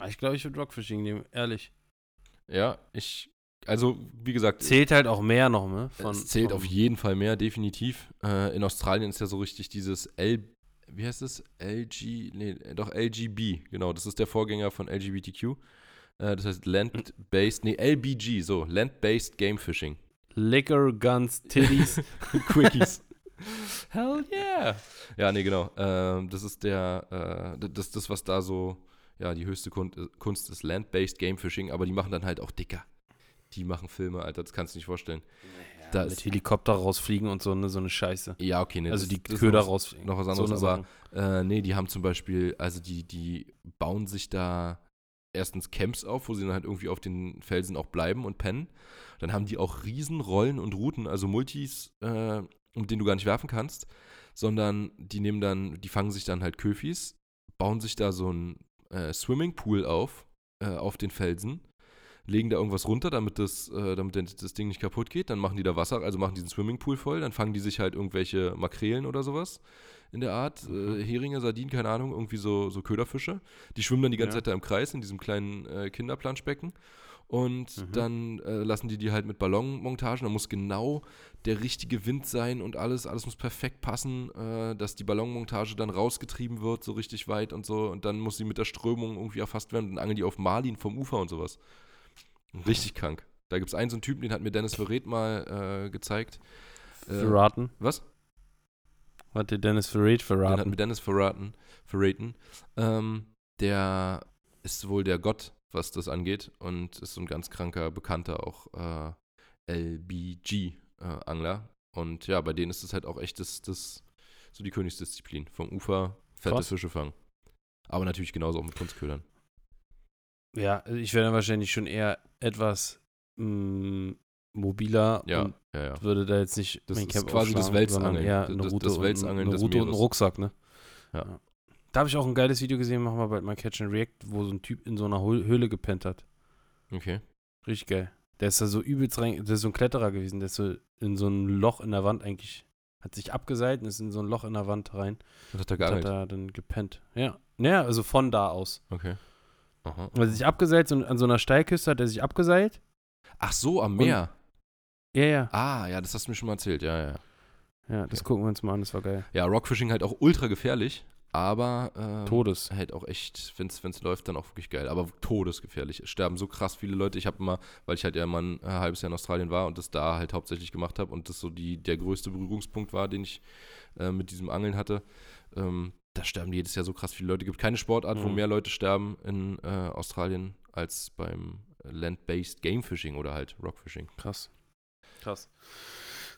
Ah, ich glaube, ich würde Rockfishing nehmen, ehrlich. Ja, ich, also wie gesagt, Zählt halt auch mehr noch, ne? Von, es zählt auf jeden Fall mehr, definitiv. Äh, in Australien ist ja so richtig dieses L, wie heißt es? LG, nee, doch LGB, genau, das ist der Vorgänger von LGBTQ. Äh, das heißt Land-Based, nee, LBG, so, Land-Based Game Fishing. Liquor, Guns, Titties. <laughs> Quickies. <laughs> Hell yeah. Ja, nee, genau. Ähm, das ist der, äh, das, das, was da so, ja, die höchste Kun Kunst ist Land-Based Game Fishing, aber die machen dann halt auch dicker. Die machen Filme, Alter, das kannst du nicht vorstellen. Da mit Helikopter rausfliegen und so eine, so eine Scheiße. Ja, okay, nee. also das- die das Köder rausfliegen. Noch was So anderes, eine aber äh, nee, die haben zum Beispiel, also die, die bauen sich da erstens Camps auf, wo sie dann halt irgendwie auf den Felsen auch bleiben und pennen. Dann haben die auch riesen Rollen und Routen, also Multis, äh, mit denen du gar nicht werfen kannst, sondern die nehmen dann, die fangen sich dann halt Köfis, bauen sich da so ein äh, Swimmingpool auf, äh, auf den Felsen, legen da irgendwas runter, damit das, äh, damit das Ding nicht kaputt geht, dann machen die da Wasser, also machen diesen Swimmingpool voll, dann fangen die sich halt irgendwelche Makrelen oder sowas in der Art, äh, Heringe, Sardinen, keine Ahnung, irgendwie so, so Köderfische. Die schwimmen dann die ganze Ja. Zeit da im Kreis in diesem kleinen äh, Kinderplanschbecken. Und Mhm. dann äh, lassen die die halt mit Ballonmontagen. Da muss genau der richtige Wind sein und alles. Alles muss perfekt passen, äh, dass die Ballonmontage dann rausgetrieben wird, so richtig weit und so. Und dann muss sie mit der Strömung irgendwie erfasst werden. Und dann angeln die auf Marlin vom Ufer und sowas. Richtig krank. Da gibt es einen so einen Typen, den hat mir Dennis Verret mal äh, gezeigt. Äh, Verraten. was? Hat dir Dennis Verrate Den hat verraten? mir Dennis verraten, verraten. Ähm, der ist wohl der Gott, was das angeht und ist so ein ganz kranker, bekannter auch äh, LBG-Angler. und ja, bei denen ist es halt auch echt das, das so die Königsdisziplin. Vom Ufer fette Krass. Fische fangen. Aber natürlich genauso auch mit Kunstködern. Ja, also ich wäre dann wahrscheinlich schon eher etwas mh, mobiler Ja, und ja, ja. würde da jetzt nicht Das ist quasi das Welsangeln. Das- eine das- Route, das und- Welsangeln eine des Route und einen. Rucksack, ne? Ja. Da habe ich auch ein geiles Video gesehen, machen wir bald mal Catch and React, wo so ein Typ in so einer Höh- Höhle gepennt hat. Okay. Richtig geil. Der ist da so übelst rein, der ist so ein Kletterer gewesen, der ist so in so ein Loch in der Wand eigentlich, hat sich abgeseilt und ist in so ein Loch in der Wand rein Und hat er und hat da dann gepennt. Ja. Naja, also von da aus. Okay. Aha. Und hat sich abgeseilt, so an so einer Steilküste hat er sich abgeseilt. Ach so, am Meer. Ja, ja. Ah, ja, das hast du mir schon mal erzählt. Ja, ja. Ja, das gucken wir uns mal an, das war geil. Ja, Rockfishing halt auch ultra gefährlich, aber ähm, Todes. halt auch echt, wenn es läuft, dann auch wirklich geil. Aber todesgefährlich. Es sterben so krass viele Leute. Ich habe immer, weil ich halt ja mal ein äh, halbes Jahr in Australien war und das da halt hauptsächlich gemacht habe und das so die, der größte Berührungspunkt war, den ich äh, mit diesem Angeln hatte. Ähm, da sterben jedes Jahr so krass viele Leute. Es gibt keine Sportart, wo Mhm. mehr Leute sterben in äh, Australien als beim Land-Based Game Fishing oder halt Rockfishing. Krass. Krass.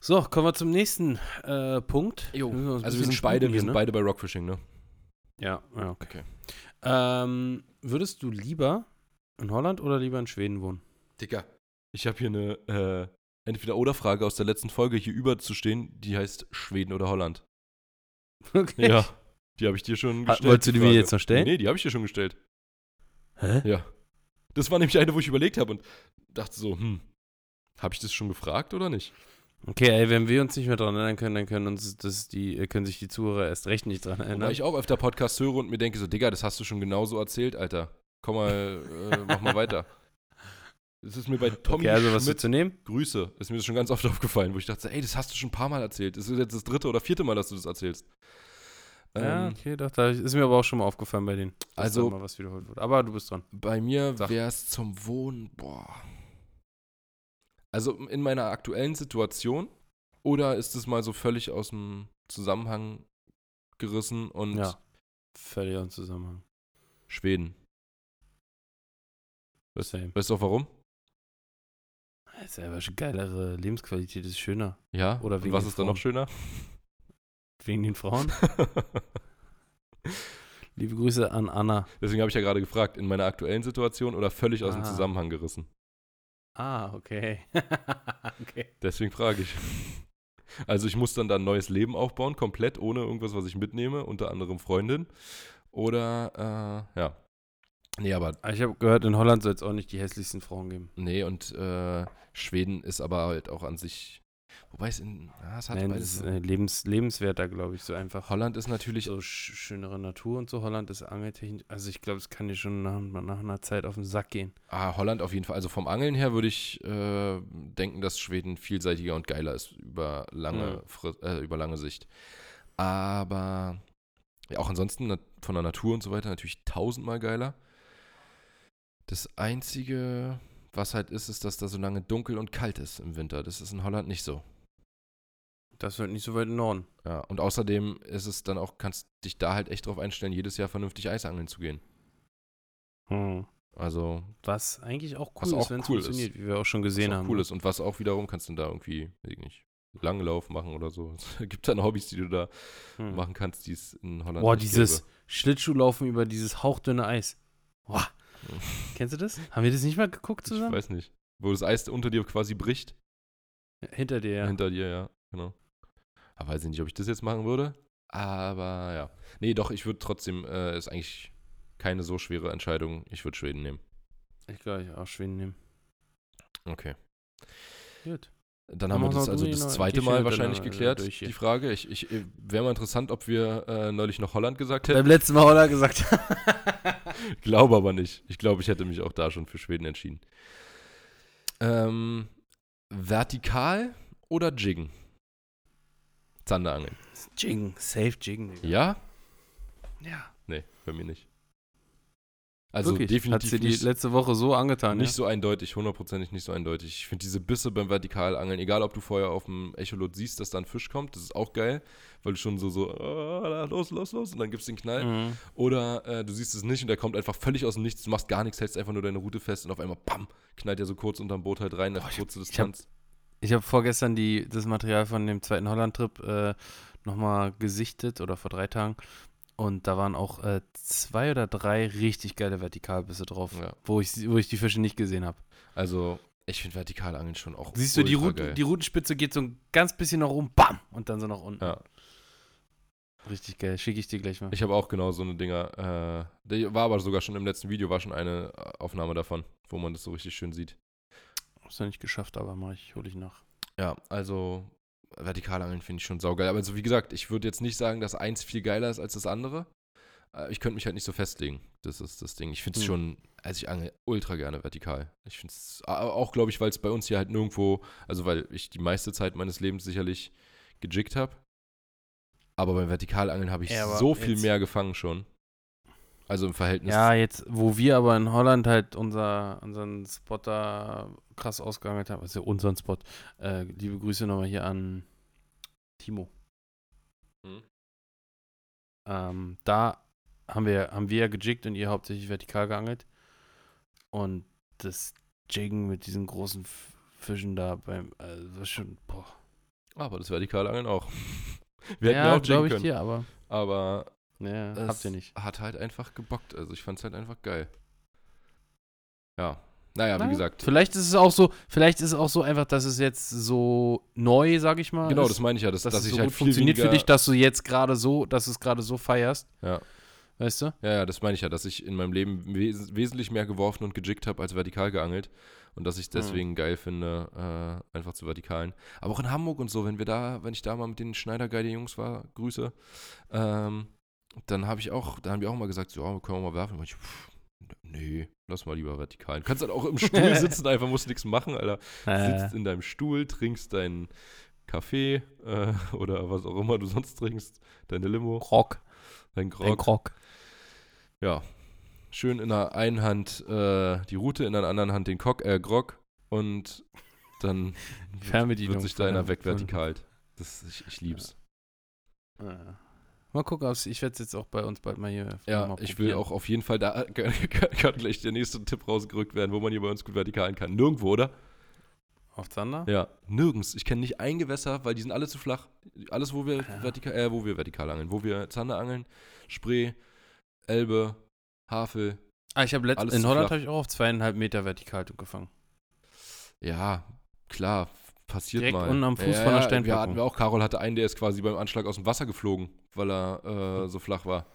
So, kommen wir zum nächsten äh, Punkt. Jo, ein Also wir sind beide, sputen wir hier, sind ne? beide bei Rockfishing, ne? Ja, ja, okay. Okay. Ähm, würdest du lieber in Holland oder lieber in Schweden wohnen? Dicker. Ich habe hier eine äh, Entweder-Oder-Frage aus der letzten Folge hier überzustehen, die heißt Schweden oder Holland. <laughs> Okay. Ja. Die habe ich dir schon Ha- gestellt. wolltest du die mir jetzt noch stellen? Nee, die habe ich dir schon gestellt. Hä? Ja. Das war nämlich eine, wo ich überlegt habe und dachte so, hm, habe ich das schon gefragt oder nicht? Okay, ey, wenn wir uns nicht mehr dran erinnern können, dann können uns das die, äh, können sich die Zuhörer erst recht nicht dran erinnern. Weil ich auch öfter Podcasts höre und mir denke so, Digga, das hast du schon genauso erzählt, Alter. Komm mal, äh, mach mal weiter. Das ist mir bei Tommy okay, also was Schmidt du nehmen? Grüße. Ist mir das schon ganz oft aufgefallen, wo ich dachte, ey, das hast du schon ein paar Mal erzählt. Das ist jetzt das dritte oder vierte Mal, dass du das erzählst. ja, Ähm, okay, doch, da ist mir aber auch schon mal aufgefallen bei denen. Also- mal was wiederholt wird. Aber du bist dran. Bei mir wäre es zum Wohnen, boah. Also in meiner aktuellen Situation oder ist es mal so völlig aus dem Zusammenhang gerissen und Ja. Völlig im Zusammenhang. Schweden? Same. Weißt du auch warum? Das ist ja schon geilere Lebensqualität, ist schöner. Ja. Oder und wegen was den ist dann noch schöner? <laughs> Wegen den Frauen? <laughs> Liebe Grüße an Anna. Deswegen habe ich ja gerade gefragt, in meiner aktuellen Situation oder völlig aus dem Ah. Zusammenhang gerissen. Ah, okay. <laughs> okay. Deswegen frage ich. Also ich muss dann da ein neues Leben aufbauen, komplett ohne irgendwas, was ich mitnehme, unter anderem Freundin. Oder, äh, ja. Nee, aber, Aber Ich habe gehört, in Holland soll es auch nicht die hässlichsten Frauen geben. nee, und äh, Schweden ist aber halt auch an sich, wobei es in, ja, es hat Nein, beides ist so. äh, lebens, lebenswerter, glaube ich, so einfach. Holland ist natürlich, So sch schönere Natur und so. Holland ist angeltechnisch. Also ich glaube, es kann dir schon nach, nach einer Zeit auf den Sack gehen. ah, Holland auf jeden Fall, also vom Angeln her würde ich äh, denken, dass Schweden vielseitiger und geiler ist über lange, Ja. Äh, über lange Sicht. Aber ja, auch ansonsten von der Natur und so weiter natürlich tausendmal geiler. Das Einzige, was halt ist, ist, dass da so lange dunkel und kalt ist im Winter. Das ist in Holland nicht so. Das wird nicht so weit im Norden. Ja, und außerdem ist es dann auch, kannst dich da halt echt drauf einstellen, jedes Jahr vernünftig Eisangeln zu gehen. Hm. Also, Was eigentlich auch cool Was ist, auch wenn es cool ist. funktioniert, wie wir auch schon was gesehen auch haben. cool ne? ist. Und was auch wiederum kannst du da irgendwie, weiß ich nicht, Langlauf machen oder so. <laughs> Es gibt dann Hobbys, die du da Hm. machen kannst, die es in Holland Boah, dieses gäbe. Schlittschuhlaufen über dieses hauchdünne Eis. Boah. Kennst du das? Haben wir das nicht mal geguckt Ich zusammen? weiß nicht. Wo das Eis unter dir quasi bricht. Hinter dir, ja. Hinter dir, ja, genau. Aber weiß ich nicht, ob ich das jetzt machen würde. Aber ja. Nee, doch, ich würde trotzdem, äh, ist eigentlich keine so schwere Entscheidung. Ich würde Schweden nehmen. Ich glaube, ich auch Schweden nehmen. Okay. Gut. Dann Dann haben wir das also das zweite Mal wahrscheinlich äh, geklärt, die Frage. Ich, ich wäre mal interessant, ob wir äh, neulich noch Holland gesagt hätten. Beim letzten Mal Holler gesagt. <laughs> <laughs> Glaube aber nicht. Ich glaube, ich hätte mich auch da schon für Schweden entschieden. Ähm, vertikal oder Jiggen? Zanderangeln. Jiggen, safe Jiggen. Digga. Ja? Ja. Nee, bei mir nicht. Also Wirklich? definitiv Hat sie die letzte Woche so angetan, nicht ja? so eindeutig, hundertprozentig nicht so eindeutig. Ich finde diese Bisse beim Vertikalangeln, egal ob du vorher auf dem Echolot siehst, dass da ein Fisch kommt, das ist auch geil, weil du schon so, so, ah, los, los, los, und dann gibst du den Knall. Mhm. Oder äh, du siehst es nicht und der kommt einfach völlig aus dem Nichts, du machst gar nichts, hältst einfach nur deine Route fest und auf einmal, bam, knallt er so kurz unterm Boot halt rein, Boah, ich- kurze hab- Distanz. Ich habe vorgestern die, das Material von dem zweiten Holland-Trip äh, nochmal gesichtet oder vor drei Tagen. Und da waren auch äh, zwei oder drei richtig geile Vertikalbisse drauf, Ja. wo, ich, wo ich die Fische nicht gesehen habe. Also, ich finde Vertikalangeln schon auch Siehst du, die, geil. die Rutenspitze geht so ein ganz bisschen nach oben, bam, und dann so nach unten. Ja. Richtig geil, schicke ich dir gleich mal. Ich habe auch genau so eine Dinger. Äh, war aber sogar schon im letzten Video, war schon eine äh, Aufnahme davon, wo man das so richtig schön sieht. Hab's noch nicht geschafft, aber mach ich, hole ich nach. Ja, also Vertikalangeln finde ich schon saugeil. Aber also, wie gesagt, ich würde jetzt nicht sagen, dass eins viel geiler ist als das andere. Äh, Ich könnte mich halt nicht so festlegen. Das ist das Ding. Ich finde es Hm. schon, also ich angel ultra gerne vertikal. Ich finde es auch, glaube ich, weil es bei uns hier halt nirgendwo, also weil ich die meiste Zeit meines Lebens sicherlich gejiggt habe. Aber beim Vertikalangeln habe ich Ja, so viel mehr gefangen schon. Also im Verhältnis. Ja, jetzt, wo wir aber in Holland halt unser, unseren Spotter krass ausgeangelt haben, also unseren Spot, äh, liebe Grüße nochmal hier an Timo. Hm. Ähm, da haben wir, haben wir ja gejiggt und ihr hauptsächlich vertikal geangelt. Und das Jiggen mit diesen großen Fischen da beim, also das ist schon, boah. Aber das Vertikalangeln auch. <laughs> Wir hätten ja, auch glaube jiggen ich können. dir, aber Aber ja, es habt ihr nicht. hat halt einfach gebockt. Also ich fand es halt einfach geil. Ja. Naja, wie Na, gesagt. Vielleicht ist es auch so, vielleicht ist es auch so einfach, dass es jetzt so neu, sag ich mal. Genau, ist. das meine ich ja, dass, dass, dass es so halt funktioniert für dich, dass du jetzt gerade so, dass du es gerade so feierst. Ja. Weißt du? Ja, ja, das meine ich ja, dass ich in meinem Leben wes wesentlich mehr geworfen und gejiggt habe als vertikal geangelt. Und dass ich es Hm. deswegen geil finde, äh, einfach zu vertikalen. Aber auch in Hamburg und so, wenn wir da, wenn ich da mal mit den Schneidergeile Jungs war, Grüße, ähm, dann habe ich auch, da haben wir auch mal gesagt, so, ja, können wir mal werfen. Und ich, pff, nee, lass mal lieber vertikalen. Du kannst halt auch im Stuhl <laughs> sitzen, einfach musst nichts machen, Alter. Äh, Sitzt in deinem Stuhl, trinkst deinen Kaffee äh, oder was auch immer du sonst trinkst, deine Limo, Krog. dein Ein Grog. Krog. Ja. Schön in der einen Hand äh, die Route, in der anderen Hand den Cock, äh, Grog und dann <laughs> wird, wird sich da von- einer von- wegvertikalt. Das, ich, ich lieb's. Äh. Mal gucken, ob's- ich werde es jetzt auch bei uns bald mal hier Ja, mal ich will auch auf jeden Fall, da <laughs> kann, kann gleich der nächste Tipp rausgerückt werden, wo man hier bei uns gut vertikalen kann. Nirgendwo, oder? Auf Zander? Ja, nirgends. Ich kenne nicht ein Gewässer, weil die sind alle zu flach. Alles, wo wir, Ja. vertikal, äh, wo wir vertikal angeln. Wo wir Zander angeln, Spree, Elbe, Havel. Ah, ich habe letzt Alles in Holland habe ich auch auf zweieinhalb Meter vertikal gefangen. Ja, klar, passiert Direkt mal. unten am Fuß ja, von der ja, Wir Steinplatte. hatten wir auch, Carol hatte einen, der ist quasi beim Anschlag aus dem Wasser geflogen, weil er äh, so flach war.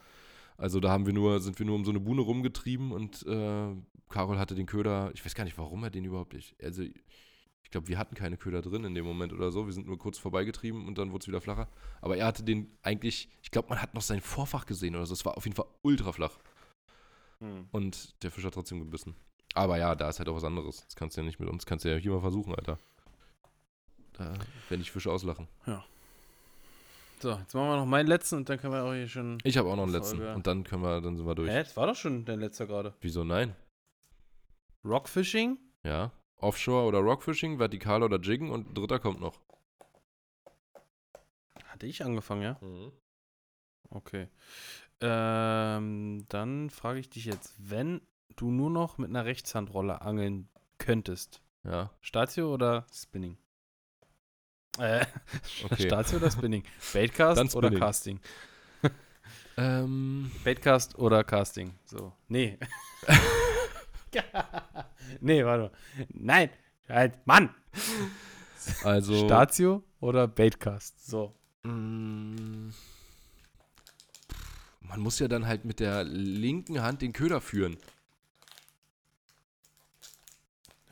Also da haben wir nur, sind wir nur um so eine Buhne rumgetrieben und äh, Carol hatte den Köder, ich weiß gar nicht, warum er den überhaupt nicht. Also ich glaube, wir hatten keine Köder drin in dem Moment oder so. Wir sind nur kurz vorbeigetrieben und dann wurde es wieder flacher. Aber er hatte den eigentlich, ich glaube, man hat noch sein Vorfach gesehen oder so. Es war auf jeden Fall ultra flach. Hm. Und der Fisch hat trotzdem gebissen. Aber ja, da ist halt auch was anderes. Das kannst du ja nicht mit uns, kannst du ja hier mal versuchen, Alter. Da werden ich Fische auslachen. So, jetzt machen wir noch meinen letzten und dann können wir auch hier schon. Ich habe auch noch einen letzten. Folge. Und dann können wir, dann sind wir durch. Hä, das war doch schon der letzte gerade. Wieso nein? Rockfishing? Ja. Offshore oder Rockfishing, vertikal oder Jiggen und ein dritter kommt noch. Hatte ich angefangen, ja? Okay. Ähm, dann frage ich dich jetzt, wenn du nur noch mit einer Rechtshandrolle angeln könntest, Ja, Statio oder Spinning? Äh, <laughs> okay. Statio oder Spinning? Baitcast Dann oder Spinning. Casting? <laughs> ähm, Baitcast oder Casting? So. Nee. <laughs> nee, warte. Nein. Halt, Mann. also. Statio oder Baitcast? So. Mm, Man muss ja dann halt mit der linken Hand den Köder führen.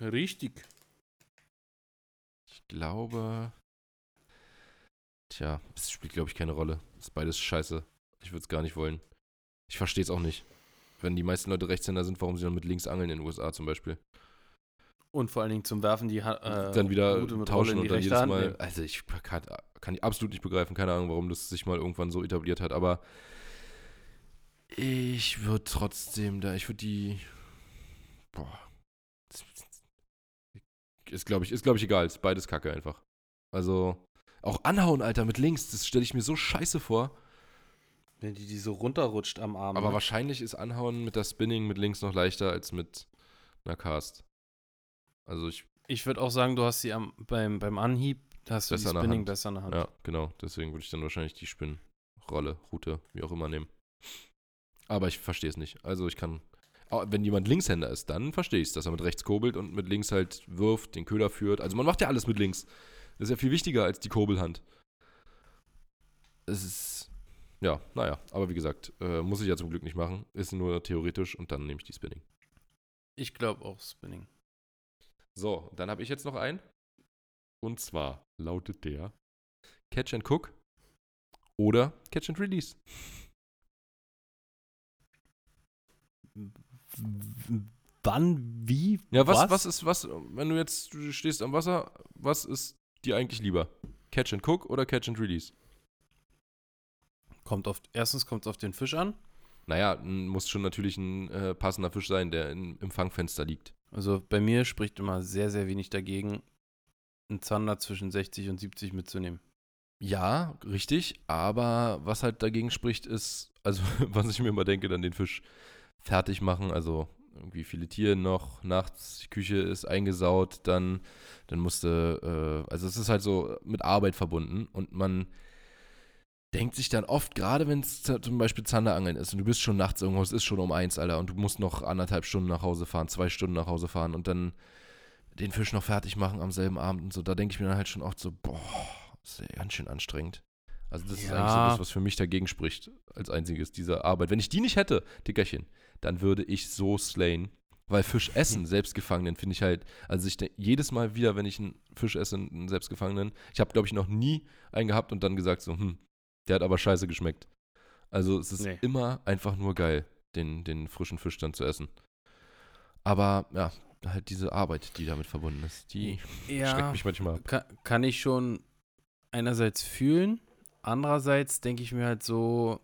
Richtig. Ich glaube. Tja, das spielt, glaube ich, keine Rolle. Ist beides scheiße. Ich würde es gar nicht wollen. Ich verstehe es auch nicht. Wenn die meisten Leute Rechtshänder sind, warum sie dann mit links angeln in den USA zum Beispiel. Und vor allen Dingen zum Werfen die äh, dann wieder mit tauschen und dann rechte jedes Mal. nehmen. Also ich kann, kann ich absolut nicht begreifen, keine Ahnung, warum das sich mal irgendwann so etabliert hat, aber ich würde trotzdem da, ich würde die. Boah. Ist, glaube ich, ist, glaube ich, egal. Ist beides Kacke einfach. Also, auch anhauen, Alter, mit links, das stelle ich mir so scheiße vor. Wenn die, die so runterrutscht am Arm. Aber ne? wahrscheinlich ist Anhauen mit der Spinning mit links noch leichter als mit einer Cast. Also ich, Ich würde auch sagen, du hast sie am, beim, beim Anhieb, hast du die der Spinning Hand. besser in der Hand. ja, genau. Deswegen würde ich dann wahrscheinlich die Spinnrolle, Route, wie auch immer nehmen. Aber ich verstehe es nicht. Also ich kann, wenn jemand Linkshänder ist, dann verstehe ich es, dass er mit rechts kurbelt und mit links halt wirft, den Köder führt. Also man macht ja alles mit links. Das ist ja viel wichtiger als die Kurbelhand. Es ist, ja, naja. Aber wie gesagt, äh, muss ich ja zum Glück nicht machen. Ist nur theoretisch und dann nehme ich die Spinning. Ich glaube auch Spinning. So, dann habe ich jetzt noch einen. Und zwar lautet der Catch and Cook oder Catch and Release. Wann, wie? Ja, was, was? ist, was, wenn du jetzt du stehst am Wasser, was ist dir eigentlich lieber? Catch and Cook oder Catch and Release? Kommt auf, erstens kommt es auf den Fisch an. Naja, muss schon natürlich ein äh, passender Fisch sein, der in, im Fangfenster liegt. Also bei mir spricht immer sehr, sehr wenig dagegen, einen Zander zwischen 60 und 70 mitzunehmen. Ja, richtig, aber was halt dagegen spricht, ist, also <laughs> was ich mir immer denke, dann den Fisch fertig machen, also irgendwie filetieren noch, nachts, die Küche ist eingesaut, dann, dann musste, äh, also es ist halt so mit Arbeit verbunden und man denkt sich dann oft, gerade wenn es zum Beispiel Zanderangeln ist und du bist schon nachts irgendwo, es ist schon um eins, Alter, und du musst noch anderthalb Stunden nach Hause fahren, zwei Stunden nach Hause fahren und dann den Fisch noch fertig machen am selben Abend und so, da denke ich mir dann halt schon oft so, boah, das ist ja ganz schön anstrengend. Also das ist Ja. eigentlich so das, was für mich dagegen spricht, als einziges, diese Arbeit. Wenn ich die nicht hätte, Dickerchen, dann würde ich so slayen. Weil Fisch essen, selbstgefangenen, finde ich halt, also ich jedes Mal wieder, wenn ich einen Fisch esse, einen selbstgefangenen, ich habe, glaube ich, noch nie einen gehabt und dann gesagt so, hm, der hat aber scheiße geschmeckt. Also es ist Nee. immer einfach nur geil, den, den frischen Fisch dann zu essen. Aber ja, halt diese Arbeit, die damit verbunden ist, die schreckt mich manchmal ab. Kann, kann ich schon einerseits fühlen, andererseits denke ich mir halt so,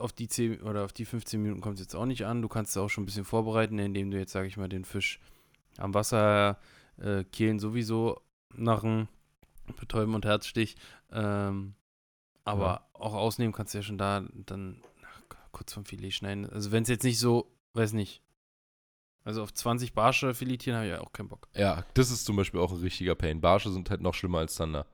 auf die 10 oder auf die 15 Minuten kommt es jetzt auch nicht an. Du kannst es auch schon ein bisschen vorbereiten, indem du jetzt, sage ich mal, den Fisch am Wasser äh, kehlen sowieso nach einem Betäuben und Herzstich. Ähm, aber Ja. auch ausnehmen kannst du ja schon da dann ach, kurz vom Filet schneiden. Also wenn es jetzt nicht so, weiß nicht, Also auf 20 Barsche filetieren habe ich ja auch keinen Bock. Ja, das ist zum Beispiel auch ein richtiger Pain. Barsche sind halt noch schlimmer als Zander.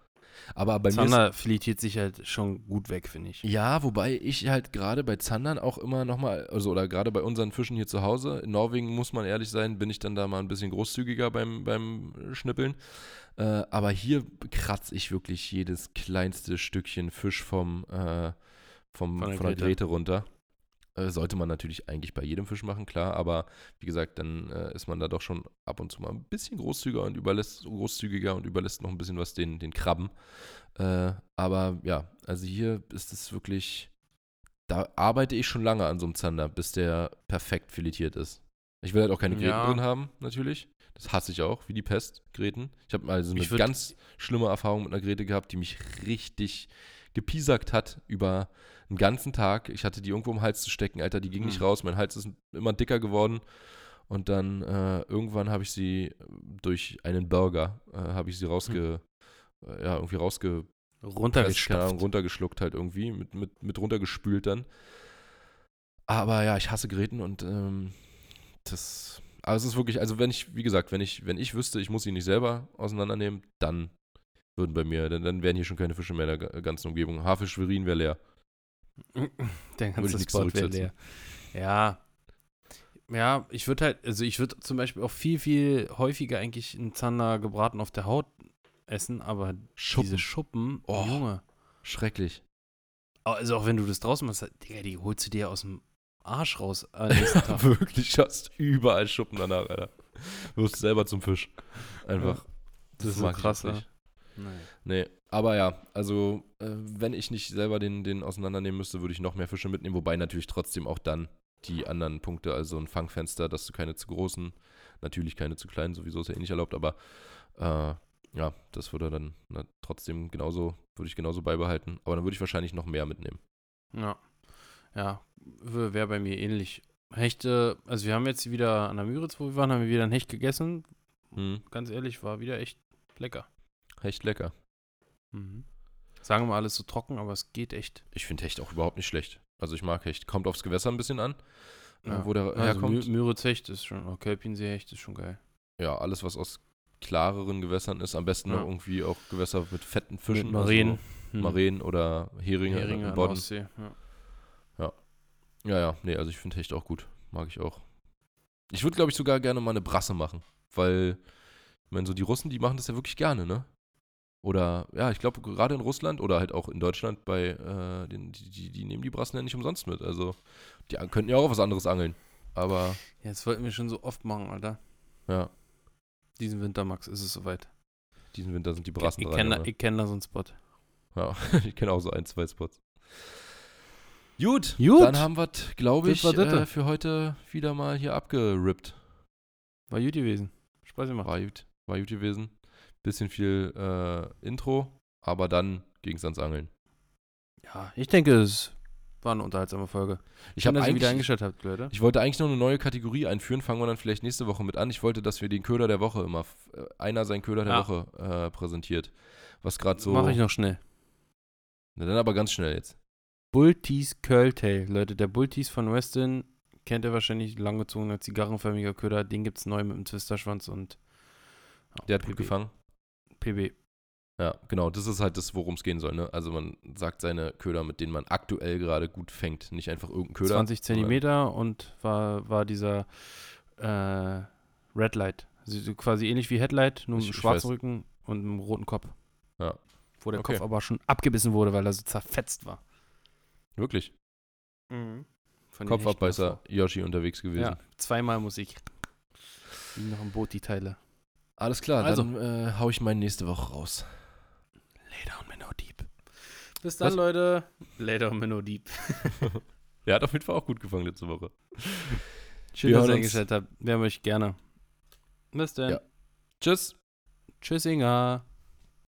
Aber bei mir Zander filetiert sich halt schon gut weg, finde ich. Ja, wobei ich halt gerade bei Zandern auch immer nochmal, also oder gerade bei unseren Fischen hier zu Hause, in Norwegen muss man ehrlich sein, bin ich dann da mal ein bisschen großzügiger beim, beim Schnippeln. Äh, aber hier kratze ich wirklich jedes kleinste Stückchen Fisch vom, äh, vom, Von der von der. Grete runter. Äh, sollte man natürlich eigentlich bei jedem Fisch machen, klar, aber wie gesagt, dann äh, ist man da doch schon ab und zu mal ein bisschen großzügiger und überlässt, großzügiger und überlässt noch ein bisschen was den, den Krabben. Äh, aber ja, also hier ist es wirklich, da arbeite ich schon lange an so einem Zander, bis der perfekt filetiert ist. Ich will halt auch keine Gräten Ja. drin haben, natürlich. Das hasse ich auch, wie die Pest, Gräten. Ich habe mal so eine ganz schlimme Erfahrung mit einer Gräte gehabt, die mich richtig gepiesackt hat über einen ganzen Tag. Ich hatte die irgendwo im Hals zu stecken, Alter, die ging nicht Hm. raus. Mein Hals ist immer dicker geworden. Und dann äh, irgendwann habe ich sie durch einen Burger, äh, habe ich sie rausge, äh, ja, irgendwie rausge, Runtergestopft. runtergeschluckt halt irgendwie, mit, mit, mit runtergespült dann. Aber ja, ich hasse Gräten und ähm, das, aber es ist wirklich, also wenn ich, wie gesagt, wenn ich, wenn ich wüsste, ich muss sie nicht selber auseinandernehmen, dann würden bei mir, dann, dann wären hier schon keine Fische mehr in der ga- ganzen Umgebung. Haarfisch Schwerin wäre leer. Der ganze Spot wäre leer. Ja. Ja, ich würde halt, also ich würde zum Beispiel auch viel, viel häufiger eigentlich einen Zander gebraten auf der Haut essen, aber diese Schuppen, Oh. Junge. Schrecklich. Also auch wenn du das draußen machst, Digga, die holst du dir aus dem Arsch raus. <laughs> Wirklich, hast überall Schuppen danach, Alter. Wirst selber zum Fisch. Einfach. Das ist so krass, ja. nicht. Naja. Nee, aber ja, also äh, wenn ich nicht selber den, den auseinandernehmen müsste, würde ich noch mehr Fische mitnehmen, wobei natürlich trotzdem auch dann die anderen Punkte, also ein Fangfenster, dass du keine zu großen, natürlich keine zu kleinen, sowieso ist ja eh nicht erlaubt, aber äh, ja, das würde dann na, trotzdem genauso, würde ich genauso beibehalten, aber dann würde ich wahrscheinlich noch mehr mitnehmen. Ja. Ja, wäre bei mir ähnlich. Hechte, also wir haben jetzt wieder an der Müritz, wo wir waren, haben wir wieder ein Hecht gegessen. Hm, Ganz ehrlich, war wieder echt lecker. Echt lecker. Mhm. Sagen wir mal alles so trocken, aber es geht echt. Ich finde Hecht auch überhaupt nicht schlecht. Also ich mag Hecht. Kommt aufs Gewässer ein bisschen an, äh, Ja. wo der Also herkommt. Mü Hecht ist schon, oh, Kölpinsee-Hecht ist schon geil. ja, alles, was aus klareren Gewässern ist, am besten Ja. noch irgendwie auch Gewässer mit fetten Fischen. Mit Mareen. Also Hm. Mareen oder Heringe, Heringe der Bodden. Ostsee. Ja. Ja, ja, nee, also ich finde Hecht auch gut. Mag ich auch. Ich würde, glaube ich, sogar gerne mal eine Brasse machen, weil, ich meine, so die Russen, die machen das ja wirklich gerne, ne? Oder, ja, ich glaube, gerade in Russland oder halt auch in Deutschland bei, äh, den, die, die, die nehmen die Brassen ja nicht umsonst mit. Also, die könnten ja auch was anderes angeln. Aber, ja, das wollten wir schon so oft machen, Alter. ja, Diesen Winter, Max, ist es soweit. diesen Winter sind die Brassen ich dran. kenne da, Junge. ich kenn da so einen Spot. Ja, <laughs> ich kenne auch so ein, zwei Spots. Gut, Gut. dann haben wir, glaube ich, äh, für heute wieder mal hier abgerippt. War gut gewesen. Spaß gemacht. War gut, war gut gewesen. Bisschen viel äh, Intro, aber dann ging es ans Angeln. Ja, ich denke, es war eine unterhaltsame Folge. Ich habe ihr wieder eigentlich, eingeschaltet habt, Leute. ich wollte eigentlich noch eine neue Kategorie einführen, fangen wir dann vielleicht nächste Woche mit an. Ich wollte, dass wir den Köder der Woche immer, äh, einer seinen Köder der Ja. Woche äh, präsentiert. Was gerade so, Mache ich noch schnell. Na, dann aber ganz schnell jetzt. Bulltees Curltail, Leute. Der Bulltees von Weston kennt ihr wahrscheinlich, langgezogener, zigarrenförmiger Köder. Den gibt es neu mit dem Twisterschwanz und ja, Der hat gut gefangen. PB. Ja, genau, das ist halt das, worum es gehen soll. Ne? Also man sagt seine Köder, mit denen man aktuell gerade gut fängt. Nicht einfach irgendein Köder. 20 sondern- Zentimeter und war, war dieser äh, Red Light. Also so quasi ähnlich wie Headlight, nur Ich- mit ich schwarzen. Rücken und einem roten Kopf. Ja. Wo der Okay. Kopf aber schon abgebissen wurde, weil er so zerfetzt war. Wirklich. Den Kopfabbeißer Yoshi unterwegs gewesen. Ja, zweimal Musik. Wie noch im Boot die Teile. Alles klar, Also. dann äh, hau ich meinen nächste Woche raus. Later und Minnow Deep. Bis dann, Was? Leute. Later und Minnow Deep. <laughs> Der hat auf jeden Fall auch gut gefangen letzte Woche. Schön, Wir dass ihr eingeschaltet habt. Wir haben euch gerne. Bis dann. Ja. Tschüss. Tschüss, Inga.